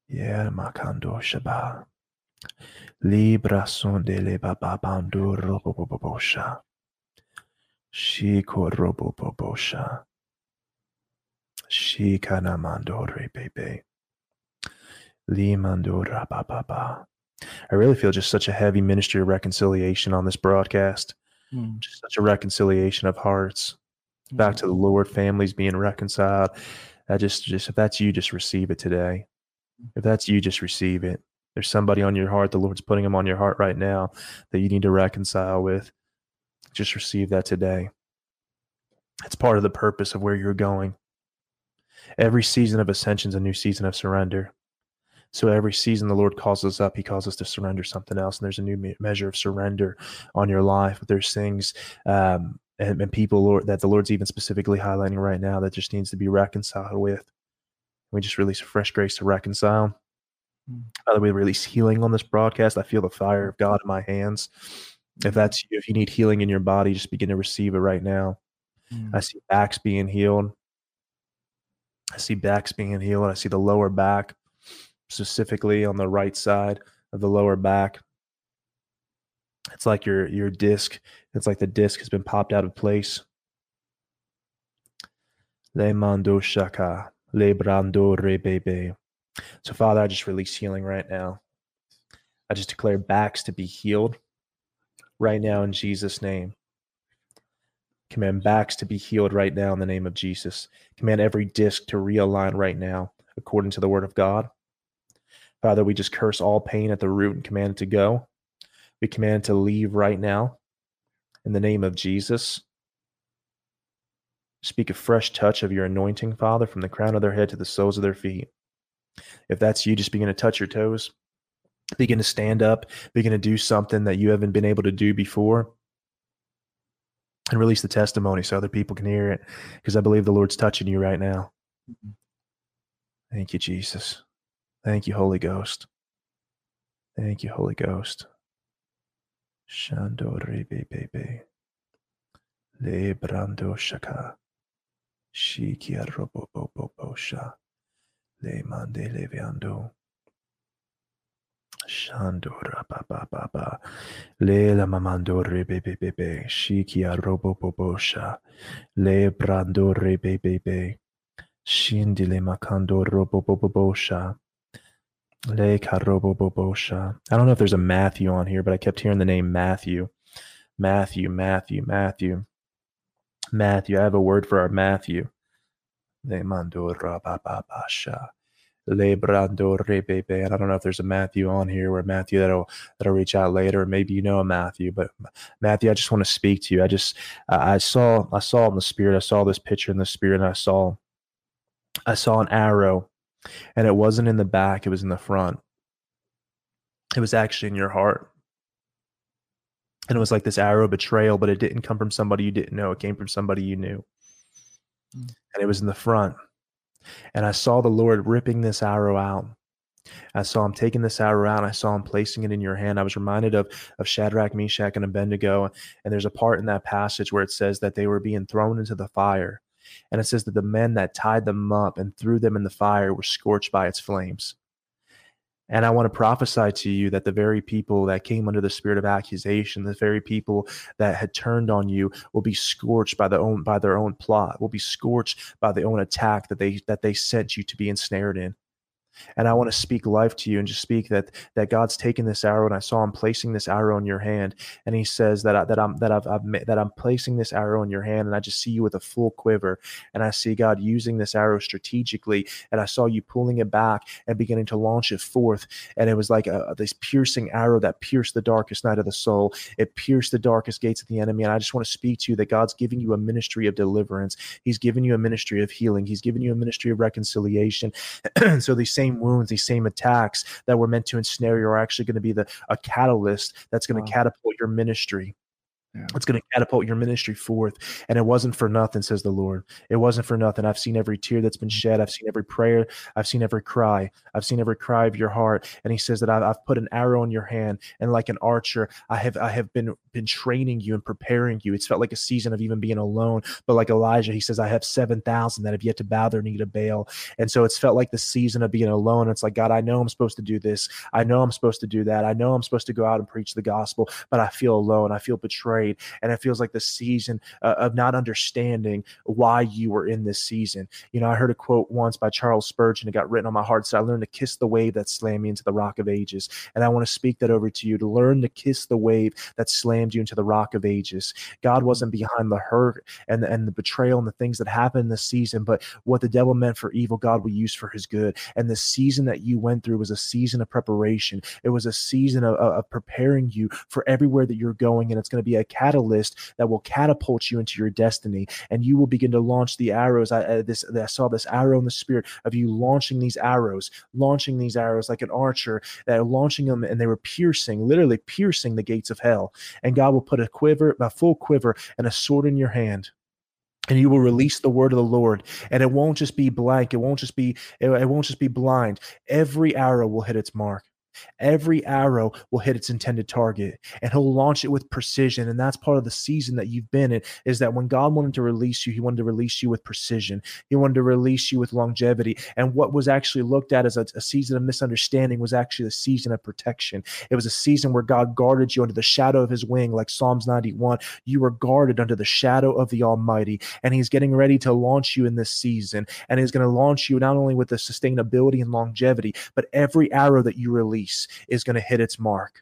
Yeah, makando shaba. Libra son de le bababando robobobosha. Shikorobobosha. Shikanamandore bebe. Limandora baba. I really feel just such a heavy ministry of reconciliation on this broadcast. Mm. Just such a reconciliation of hearts. Mm. Back to the Lord, families being reconciled. I just just if that's you, just receive it today. If that's you, just receive it. There's somebody on your heart, the Lord's putting them on your heart right now that you need to reconcile with. Just receive that today. It's part of the purpose of where you're going. Every season of ascension is a new season of surrender. So every season the Lord calls us up, He calls us to surrender something else, and there's a new me- measure of surrender on your life. But there's things um, and, and, people Lord, that the Lord's even specifically highlighting right now that just needs to be reconciled with. We just release a fresh grace to reconcile. Mm. Father, we release healing on this broadcast. I feel the fire of God in my hands. If that's you, if you need healing in your body, just begin to receive it right now. Mm. I see backs being healed. I see backs being healed. I see the lower back, specifically on the right side of the lower back. It's like your your disc. It's like the disc has been popped out of place. Le mando shaka, le brando rebebe. So, Father, I just release healing right now. I just declare backs to be healed right now in Jesus' name. Command backs to be healed right now in the name of Jesus. Command every disc to realign right now according to the word of God. Father, we just curse all pain at the root and command it to go. We command it to leave right now in the name of Jesus. Speak a fresh touch of your anointing, Father, from the crown of their head to the soles of their feet. If that's you, just begin to touch your toes begin to stand up, begin to do something that you haven't been able to do before, and release the testimony so other people can hear it. Because I believe the Lord's touching you right now. Mm-hmm. Thank you, Jesus. Thank you, Holy Ghost. Thank you, Holy Ghost. Shandore bebe. Le brando shaka. Shikia robo bobo sha. Le mande leviando. Shandora ba ba ba ba. Le mamandore be be be be. Shikia robo bobosha. Le brandore be be be. Shindile makando robo bobosha. Le karobobobosha. I don't know if there's a Matthew on here, but I kept hearing the name Matthew. Matthew, Matthew, Matthew. Matthew. I have a word for our Matthew. Le mandora. Le brandore bebe. And I don't know if there's a Matthew on here or Matthew that'll that'll reach out later. Maybe you know a Matthew, but Matthew, I just want to speak to you. I just I saw I saw in the spirit. I saw this picture in the spirit, and I saw I saw an arrow and it wasn't in the back, it was in the front. It was actually in your heart. And it was like this arrow betrayal, but it didn't come from somebody you didn't know. It came from somebody you knew. Mm. And it was in the front. And I saw the Lord ripping this arrow out. I saw him taking this arrow out. I saw him placing it in your hand. I was reminded of, of Shadrach, Meshach, and Abednego. And there's a part in that passage where it says that they were being thrown into the fire. And it says that the men that tied them up and threw them in the fire were scorched by its flames. And I want to prophesy to you that the very people that came under the spirit of accusation, the very people that had turned on you, will be scorched by their own by their own plot, will be scorched by the own attack that they that they sent you to be ensnared in. And I want to speak life to you and just speak that that God's taken this arrow and I saw him placing this arrow in your hand. And he says that I, that I'm that I've, I've that I'm placing this arrow in your hand and I just see you with a full quiver. And I see God using this arrow strategically. And I saw you pulling it back and beginning to launch it forth. And it was like a, this piercing arrow that pierced the darkest night of the soul. It pierced the darkest gates of the enemy. And I just want to speak to you that God's giving you a ministry of deliverance. He's given you a ministry of healing. He's given you a ministry of reconciliation. So these same wounds, these same attacks that were meant to ensnare you are actually going to be the a catalyst that's going to wow. catapult your ministry yeah. It's going to catapult your ministry forth. And it wasn't for nothing, says the Lord. It wasn't for nothing. I've seen every tear that's been mm. shed. I've seen every prayer. I've seen every cry. I've seen every cry of your heart. And he says that I've, I've put an arrow in your hand. And like an archer, I have I have been been training you and preparing you. It's felt like a season of even being alone. But like Elijah, he says, I have 7,000 that have yet to bow their knee to Baal. And so it's felt like the season of being alone. It's like, God, I know I'm supposed to do this. I know I'm supposed to do that. I know I'm supposed to go out and preach the gospel, but I feel alone. I feel betrayed. And it feels like the season uh, of not understanding why you were in this season. You know, I heard a quote once by Charles Spurgeon. It got written on my heart. So I learned to kiss the wave that slammed me into the rock of ages. And I want to speak that over to you to learn to kiss the wave that slammed you into the rock of ages. God wasn't behind the hurt and, and the betrayal and the things that happened in this season, but what the devil meant for evil, God will use for his good. And the season that you went through was a season of preparation. It was a season of, of preparing you for everywhere that you're going. And it's going to be a catalyst that will catapult you into your destiny and you will begin to launch the arrows i, uh, this i saw this arrow in the spirit of you launching these arrows launching these arrows like an archer that are launching them and they were piercing literally piercing the gates of hell and god will put a quiver a full quiver and a sword in your hand. And you will release the word of the lord. And it won't just be blank. It won't just be it won't just be blind. Every arrow will hit its mark Every arrow will hit its intended target and he'll launch it with precision. And that's part of the season that you've been in is that when God wanted to release you, he wanted to release you with precision. He wanted to release you with longevity. And what was actually looked at as a, a season of misunderstanding was actually a season of protection. It was a season where God guarded you under the shadow of his wing, like Psalms 91. You were guarded under the shadow of the Almighty. And he's getting ready to launch you in this season. And he's going to launch you not only with the sustainability and longevity, but every arrow that you release release is going to hit its mark.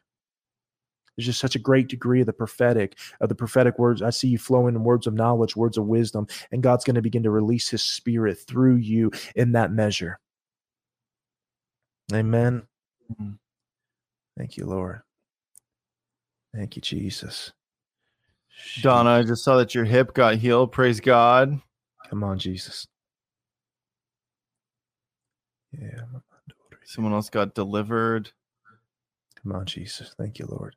There's just such a great degree of the prophetic, of the prophetic words. I see you flowing in words of knowledge, words of wisdom, and God's going to begin to release his spirit through you in that measure. Amen. Mm-hmm. Thank you, Lord. Thank you, Jesus. Donna, I just saw that your hip got healed. Praise God. Come on, Jesus. Yeah. Someone else got delivered. Come on, Jesus. Thank you, Lord.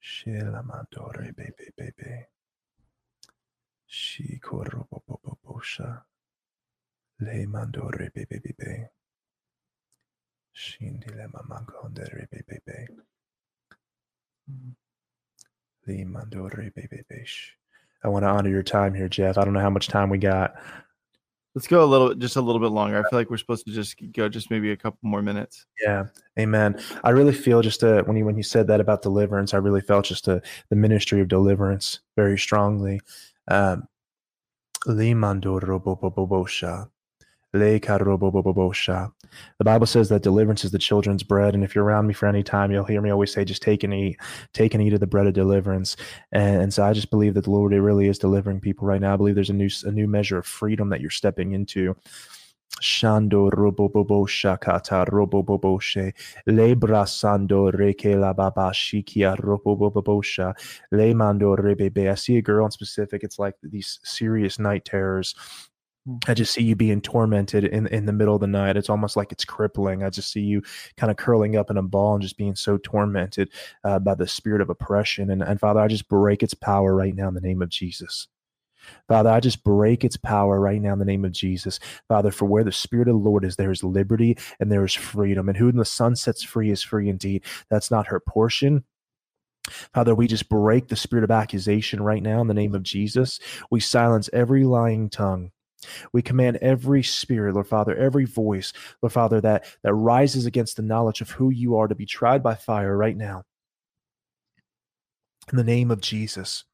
Shelamandore baby baby. She korobobobosha. Le mandore baby baby. Shindile mamangondere baby baby. Le mandore baby baby. I want to honor your time here, Jeff. I don't know how much time we got. Let's go a little, just a little bit longer. I feel like we're supposed to just go just maybe a couple more minutes. Yeah, Amen. I really feel just a, when you when you said that about deliverance, I really felt just a, the ministry of deliverance very strongly. Um, The Bible says that deliverance is the children's bread. And if you're around me for any time, you'll hear me always say, just take and eat, take and eat of the bread of deliverance. And, and so I just believe that the Lord really is delivering people right now. I believe there's a new, a new measure of freedom that you're stepping into. Shando robobobo shakata roboboboshe lebra sando reke la baba shikia robobobosha le mando rebebe. I see a girl in specific. It's like these serious night terrors I just see you being tormented in in the middle of the night. It's almost like it's crippling. I just see you kind of curling up in a ball and just being so tormented uh, by the spirit of oppression. And, and Father, I just break its power right now in the name of Jesus. Father, I just break its power right now in the name of Jesus. Father, for where the Spirit of the Lord is, there is liberty and there is freedom. And who in the Son sets free is free indeed. That's not her portion. Father, we just break the spirit of accusation right now in the name of Jesus. We silence every lying tongue. We command every spirit, Lord Father, every voice, Lord Father, that, that rises against the knowledge of who you are to be tried by fire right now. In the name of Jesus.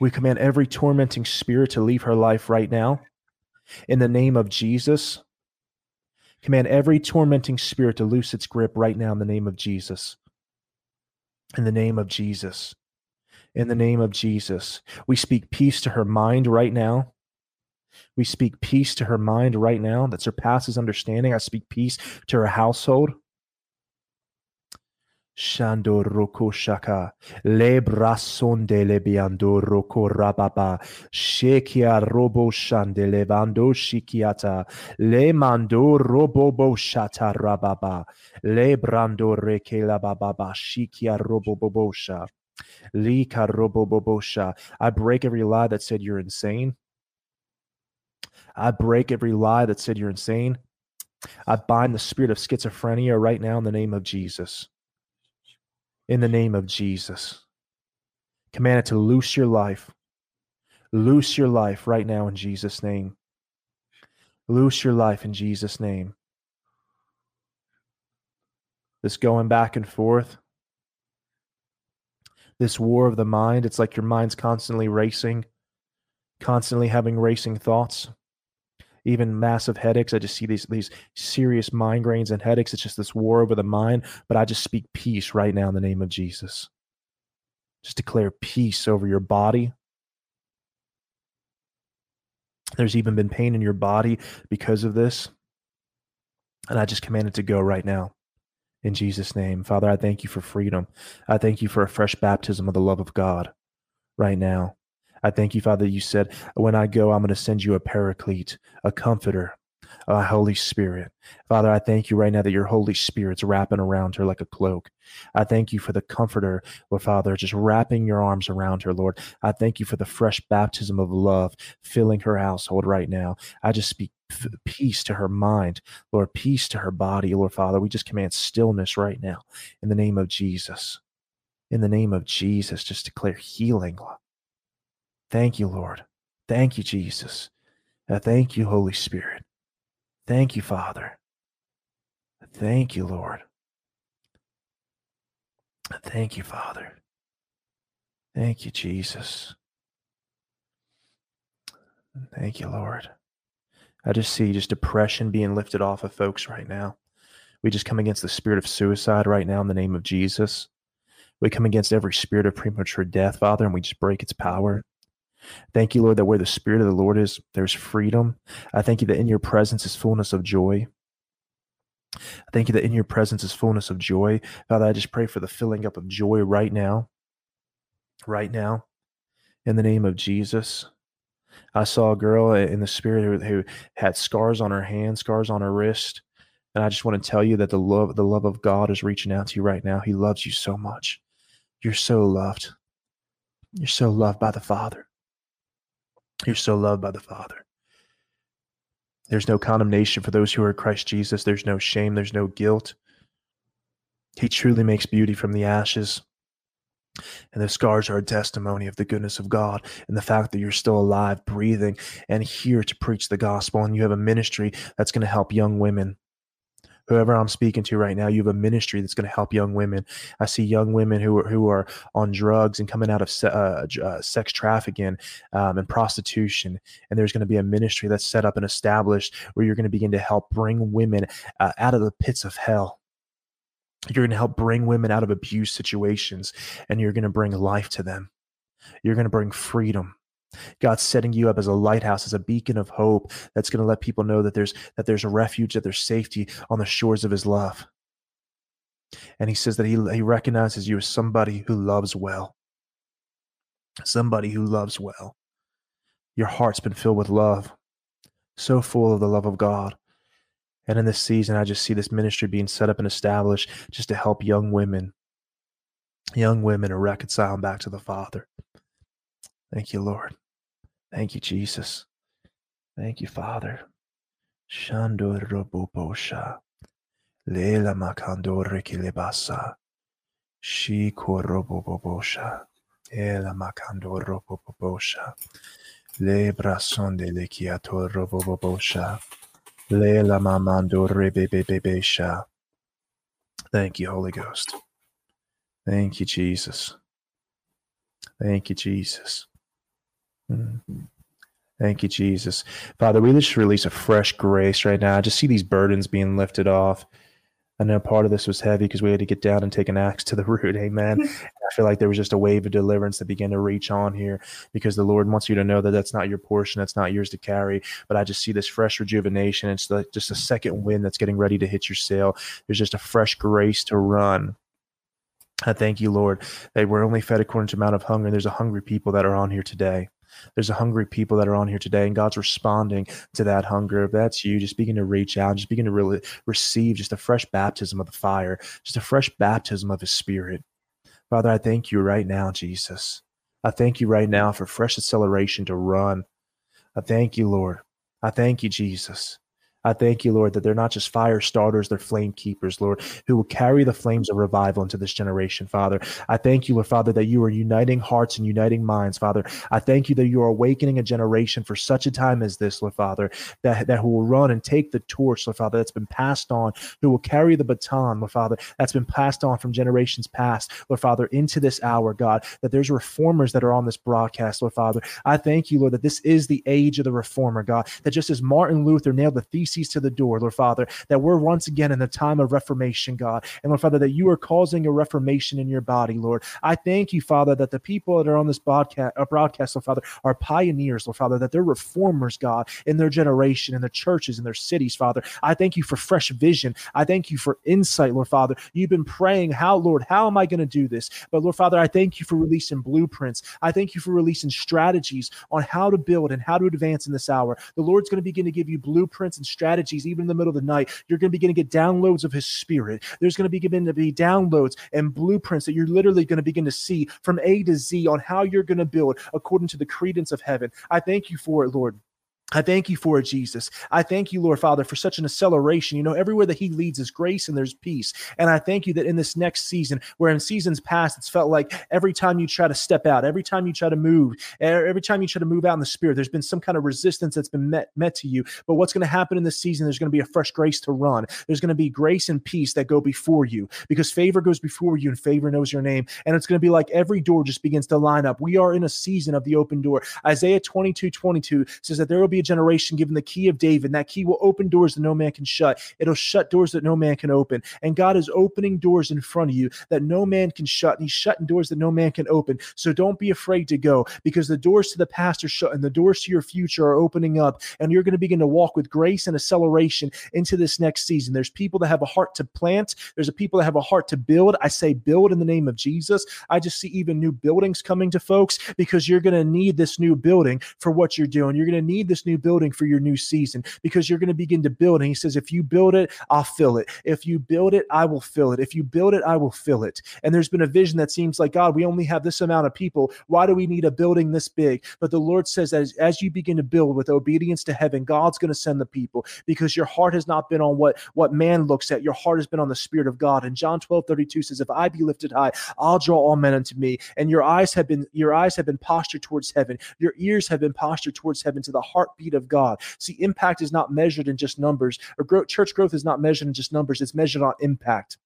We command every tormenting spirit to leave her life right now. In the name of Jesus. Command every tormenting spirit to loose its grip right now in the name of Jesus. In the name of Jesus. In the name of Jesus. We speak peace to her mind right now. We speak peace to her mind right now that surpasses understanding. I speak peace to her household. Shando roko shaka le brasonde le biando roko rababa shekia robo shande le bando shikiata le mando robo bo shata rababa le brando reke la bababa shikia robo bobosha lika robo bobosha. I break every lie that said you're insane. I break every lie that said you're insane. I bind the spirit of schizophrenia right now in the name of Jesus. In the name of Jesus. Command it to loose your life. Loose your life right now in Jesus' name. Loose your life in Jesus' name. This going back and forth, this war of the mind, it's like your mind's constantly racing, constantly having racing thoughts even massive headaches. I just see these these serious migraines and headaches. It's just this war over the mind. But I just speak peace right now in the name of Jesus. Just declare peace over your body. There's even been pain in your body because of this. And I just command it to go right now in Jesus' name. Father, I thank you for freedom. I thank you for a fresh baptism of the love of God right now. I thank you, Father, you said, when I go, I'm going to send you a paraclete, a comforter, a Holy Spirit. Father, I thank you right now that your Holy Spirit's wrapping around her like a cloak. I thank you for the comforter, Lord Father, just wrapping your arms around her, Lord. I thank you for the fresh baptism of love filling her household right now. I just speak peace to her mind, Lord, peace to her body, Lord Father. We just command stillness right now in the name of Jesus. In the name of Jesus, just declare healing, Lord. Thank you, Lord. Thank you, Jesus. Uh, thank you, Holy Spirit. Thank you, Father. Thank you, Lord. Thank you, Father. Thank you, Jesus. Thank you, Lord. I just see just depression being lifted off of folks right now. We just come against the spirit of suicide right now in the name of Jesus. We come against every spirit of premature death, Father, and we just break its power. Thank you, Lord, that where the Spirit of the Lord is, there's freedom. I thank you that in your presence is fullness of joy. I thank you that in your presence is fullness of joy. Father, I just pray for the filling up of joy right now. Right now. In the name of Jesus. I saw a girl in the spirit who, who had scars on her hand, scars on her wrist. And I just want to tell you that the love, the love of God is reaching out to you right now. He loves you so much. You're so loved. You're so loved by the Father. You're so loved by the Father. There's no condemnation for those who are Christ Jesus. There's no shame. There's no guilt. He truly makes beauty from the ashes. And the scars are a testimony of the goodness of God and the fact that you're still alive, breathing, and here to preach the gospel. And you have a ministry that's going to help young women whoever I'm speaking to right now, you have a ministry that's going to help young women. I see young women who are who are on drugs and coming out of se- uh, uh, sex trafficking um, and prostitution, and there's going to be a ministry that's set up and established where you're going to begin to help bring women uh, out of the pits of hell. You're going to help bring women out of abuse situations, and you're going to bring life to them. You're going to bring freedom. God's setting you up as a lighthouse, as a beacon of hope that's going to let people know that there's that there's a refuge, that there's safety on the shores of His love. And He says that He He recognizes you as somebody who loves well, somebody who loves well. Your heart's been filled with love, so full of the love of God. And in this season, I just see this ministry being set up and established just to help young women, young women to reconcile back to the Father. Thank you, Lord. Thank you, Jesus. Thank you, Father. Shandor robobosha. Lela makandore kilebasa. Shi korobobosha. Ela makandor robobosha. Le brasonde le kiator robobosha. Lela mamando rebebebesha. Thank you, Holy Ghost. Thank you, Jesus. Thank you, Jesus. Mm. Thank you, Jesus. Father, we just release a fresh grace right now. I just see these burdens being lifted off. I know part of this was heavy because we had to get down and take an axe to the root. Amen. I feel like there was just a wave of deliverance that began to reach on here because the Lord wants you to know that that's not your portion. That's not yours to carry. But I just see this fresh rejuvenation. It's like just a second wind that's getting ready to hit your sail. There's just a fresh grace to run. I thank you, Lord, that we're only fed according to amount of hunger. There's a hungry people that are on here today. There's a hungry people that are on here today, and God's responding to that hunger. If that's you, just begin to reach out, just begin to really receive just a fresh baptism of the fire, just a fresh baptism of His Spirit. Father, I thank you right now, Jesus. I thank you right now for fresh acceleration to run. I thank you, Lord. I thank you, Jesus. I thank you, Lord, that they're not just fire starters, they're flame keepers, Lord, who will carry the flames of revival into this generation, Father. I thank you, Lord, Father, that you are uniting hearts and uniting minds, Father. I thank you that you are awakening a generation for such a time as this, Lord, Father, that, that who will run and take the torch, Lord, Father, that's been passed on, who will carry the baton, Lord, Father, that's been passed on from generations past, Lord, Father, into this hour, God, that there's reformers that are on this broadcast, Lord, Father. I thank you, Lord, that this is the age of the reformer, God, that just as Martin Luther nailed the thesis to the door, Lord Father, that we're once again in the time of reformation, God. And Lord Father, that you are causing a reformation in your body, Lord. I thank you, Father, that the people that are on this broadcast, uh, broadcast Lord Father, are pioneers, Lord Father, that they're reformers, God, in their generation, in their churches, in their cities, Father. I thank you for fresh vision. I thank you for insight, Lord Father. You've been praying, how, Lord, how am I going to do this? But Lord Father, I thank you for releasing blueprints. I thank you for releasing strategies on how to build and how to advance in this hour. The Lord's going to begin to give you blueprints and strategies strategies, even in the middle of the night. You're going to begin to get downloads of His Spirit. There's going to begin to be downloads and blueprints that you're literally going to begin to see from A to Z on how you're going to build according to the credence of heaven. I thank you for it, Lord. I thank you for it, Jesus. I thank you, Lord Father, for such an acceleration. You know, everywhere that He leads is grace and there's peace. And I thank you that in this next season, where in seasons past, it's felt like every time you try to step out, every time you try to move, every time you try to move out in the spirit, there's been some kind of resistance that's been met, met to you. But what's going to happen in this season, there's going to be a fresh grace to run. There's going to be grace and peace that go before you because favor goes before you and favor knows your name. And it's going to be like every door just begins to line up. We are in a season of the open door. Isaiah 22 22 says that there will be a generation given the key of David, and that key will open doors that no man can shut. It'll shut doors that no man can open. And God is opening doors in front of you that no man can shut, and He's shutting doors that no man can open. So don't be afraid to go because the doors to the past are shut and the doors to your future are opening up. And you're going to begin to walk with grace and acceleration into this next season. There's people that have a heart to plant, there's a people that have a heart to build. I say build in the name of Jesus. I just see even new buildings coming to folks because you're going to need this new building for what you're doing. You're going to need this new building for your new season because you're going to begin to build. And he says, if you build it, I'll fill it. If you build it, I will fill it. If you build it, I will fill it. And there's been a vision that seems like, God, we only have this amount of people. Why do we need a building this big? But the Lord says, as, as you begin to build with obedience to heaven, God's going to send the people because your heart has not been on what, what man looks at. Your heart has been on the Spirit of God. And John 12, 32 says, If I be lifted high, I'll draw all men unto me. And your eyes have been your eyes have been postured towards heaven. Your ears have been postured towards heaven to the heartbeat heartbeat of God. See, impact is not measured in just numbers, or church growth is not measured in just numbers, it's measured on impact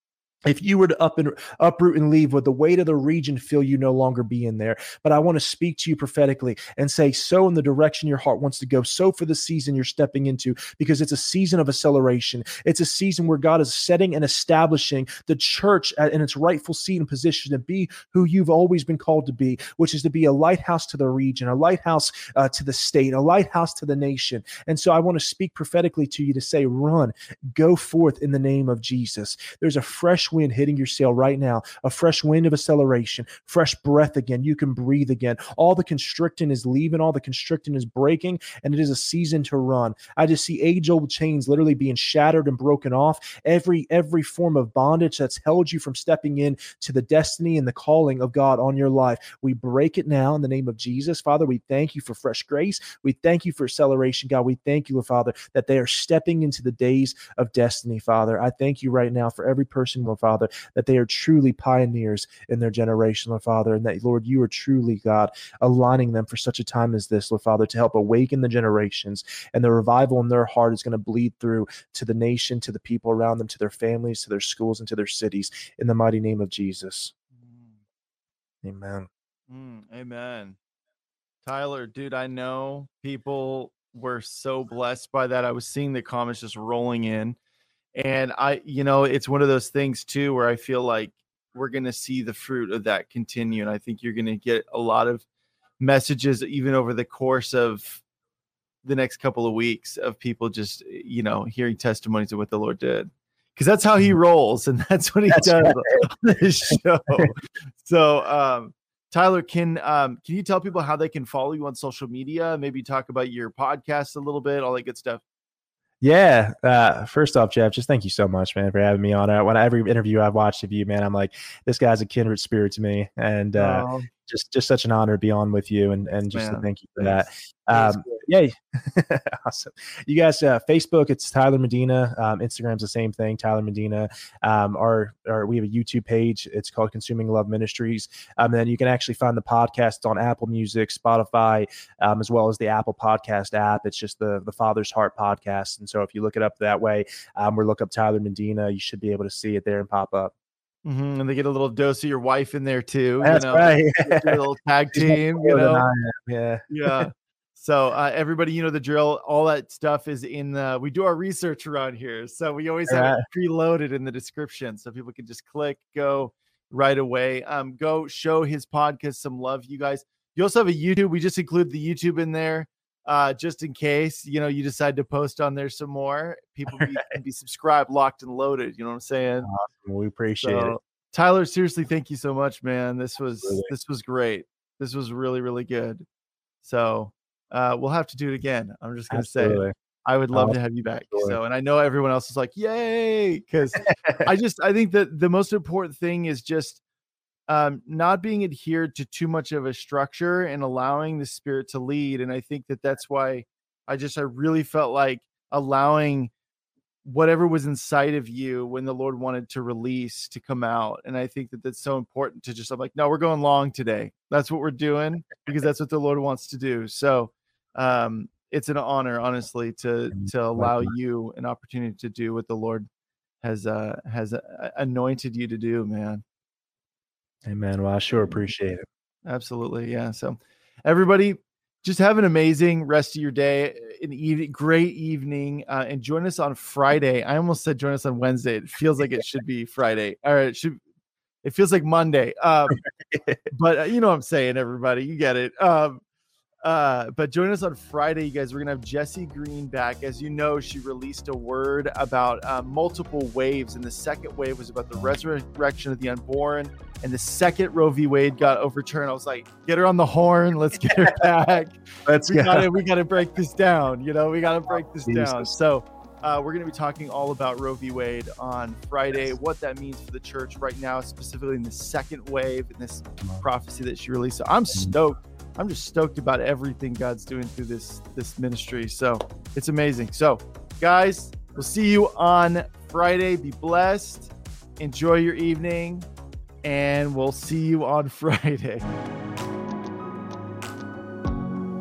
if you were to up and uproot and leave would the weight of the region feel you no longer be in there? But i want to speak to you prophetically and say so in the direction your heart wants to go so for the season you're stepping into because it's a season of acceleration. It's a season where god is setting and establishing the church in its rightful seat and position to be who you've always been called to be which is to be a lighthouse to the region a lighthouse uh, to the state a lighthouse to the nation. And so i want to speak prophetically to you to say run go forth in the name of jesus. There's a fresh wind hitting your sail right now, a fresh wind of acceleration, fresh breath again. You can breathe again. All the constricting is leaving, all the constricting is breaking, and it is a season to run. I just see age-old chains literally being shattered and broken off. Every every form of bondage that's held you from stepping in to the destiny and the calling of God on your life. We break it now in the name of Jesus. Father, we thank you for fresh grace. We thank you for acceleration, God. We thank you, Father, that they are stepping into the days of destiny, Father. I thank you right now for every person, Lord Father, that they are truly pioneers in their generation, Lord Father, and that, Lord, you are truly, God, aligning them for such a time as this, Lord Father, to help awaken the generations. And the revival in their heart is going to bleed through to the nation, to the people around them, to their families, to their schools, and to their cities. In the mighty name of Jesus. Mm. Amen. Mm, amen. Tyler, dude, I know people were so blessed by that. I was seeing the comments just rolling in. And I, you know, it's one of those things too where I feel like we're going to see the fruit of that continue. And I think you're going to get a lot of messages, even over the course of the next couple of weeks, of people just, you know, hearing testimonies of what the Lord did. Because that's how he mm-hmm. rolls and that's what he that's does right. on this show. so, um, Tyler, can um, can you tell people how they can follow you on social media? Maybe talk about your podcast a little bit, all that good stuff. Yeah. Uh, first off, Jeff, just thank you so much, man, for having me on. Uh, when every interview I've watched of you, man, I'm like, this guy's a kindred spirit to me, and uh, oh. just just such an honor to be on with you, and and just thank you for Thanks. that. Um, yeah, awesome. You guys, uh, Facebook, it's Tyler Medina. Um, Instagram's the same thing, Tyler Medina. Um, our, our, we have a YouTube page. It's called Consuming Love Ministries. Um, and then you can actually find the podcast on Apple Music, Spotify, um, as well as the Apple Podcast app. It's just the the Father's Heart podcast. And so if you look it up that way, um, or look up Tyler Medina, you should be able to see it there and pop up. Mm-hmm. And they get a little dose of your wife in there too. That's you know? right. a little tag team, you know. Yeah. Yeah. So uh, everybody, you know the drill. All that stuff is in the. We do our research around here, so we always have it preloaded in the description, so people can just click, go right away. Um, go show his podcast some love, you guys. You also have a YouTube. We just include the YouTube in there, uh, just in case you know you decide to post on there some more. People be, can be subscribed, locked, and loaded. You know what I'm saying? Awesome. We appreciate so, it. Tyler, seriously, thank you so much, man. This was really? this was great. This was really really good. So uh, we'll have to do it again. I'm just gonna say I would love oh, to have you back. Absolutely. So, and I know everyone else is like, yay, because I just I think that the most important thing is just um, not being adhered to too much of a structure and allowing the spirit to lead. And I think that that's why I just I really felt like allowing whatever was inside of you when the Lord wanted to release to come out. And I think that that's so important to just, I'm like, no, we're going long today. That's what we're doing because that's what the Lord wants to do. So um, it's an honor, honestly, to to allow you an opportunity to do what the Lord has uh, has uh, anointed you to do, man. Amen. Well, I sure appreciate it. Absolutely, yeah. So, everybody, just have an amazing rest of your day, an evening, great evening, uh, and join us on Friday. I almost said join us on Wednesday. It feels like it should be Friday. All right, it should. It feels like Monday. Um, but uh, you know what I'm saying, everybody. You get it. Um, uh, but join us on Friday, you guys. We're gonna have Jessi Green back. As you know, she released a word about uh, multiple waves, and the second wave was about the resurrection of the unborn. And the second Roe v. Wade got overturned, I was like, "Get her on the horn. Let's get her back. Let's we go. Gotta, we gotta break this down. You know, we gotta break this Jesus. down." So. Uh, we're going to be talking all about Roe v. Wade on Friday, what that means for the church right now, specifically in the second wave in this prophecy that she released. So I'm mm-hmm. stoked I'm just stoked about everything God's doing through this this ministry. So it's amazing. So, guys, we'll see you on Friday. Be blessed. Enjoy your evening, and we'll see you on Friday.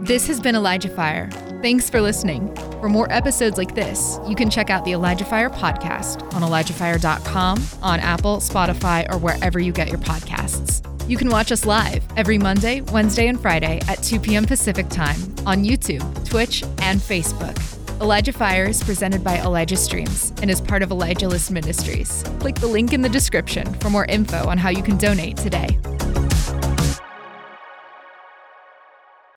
This has been Elijah Fire Thanks for listening. For more episodes like this, you can check out the Elijah Fire podcast on ElijahFire.com, on Apple, Spotify, or wherever you get your podcasts. You can watch us live every Monday, Wednesday, and Friday at 2 p.m. Pacific Time on YouTube, Twitch, and Facebook. Elijah Fire is presented by Elijah Streams and is part of Elijah List Ministries. Click the link in the description for more info on how you can donate today.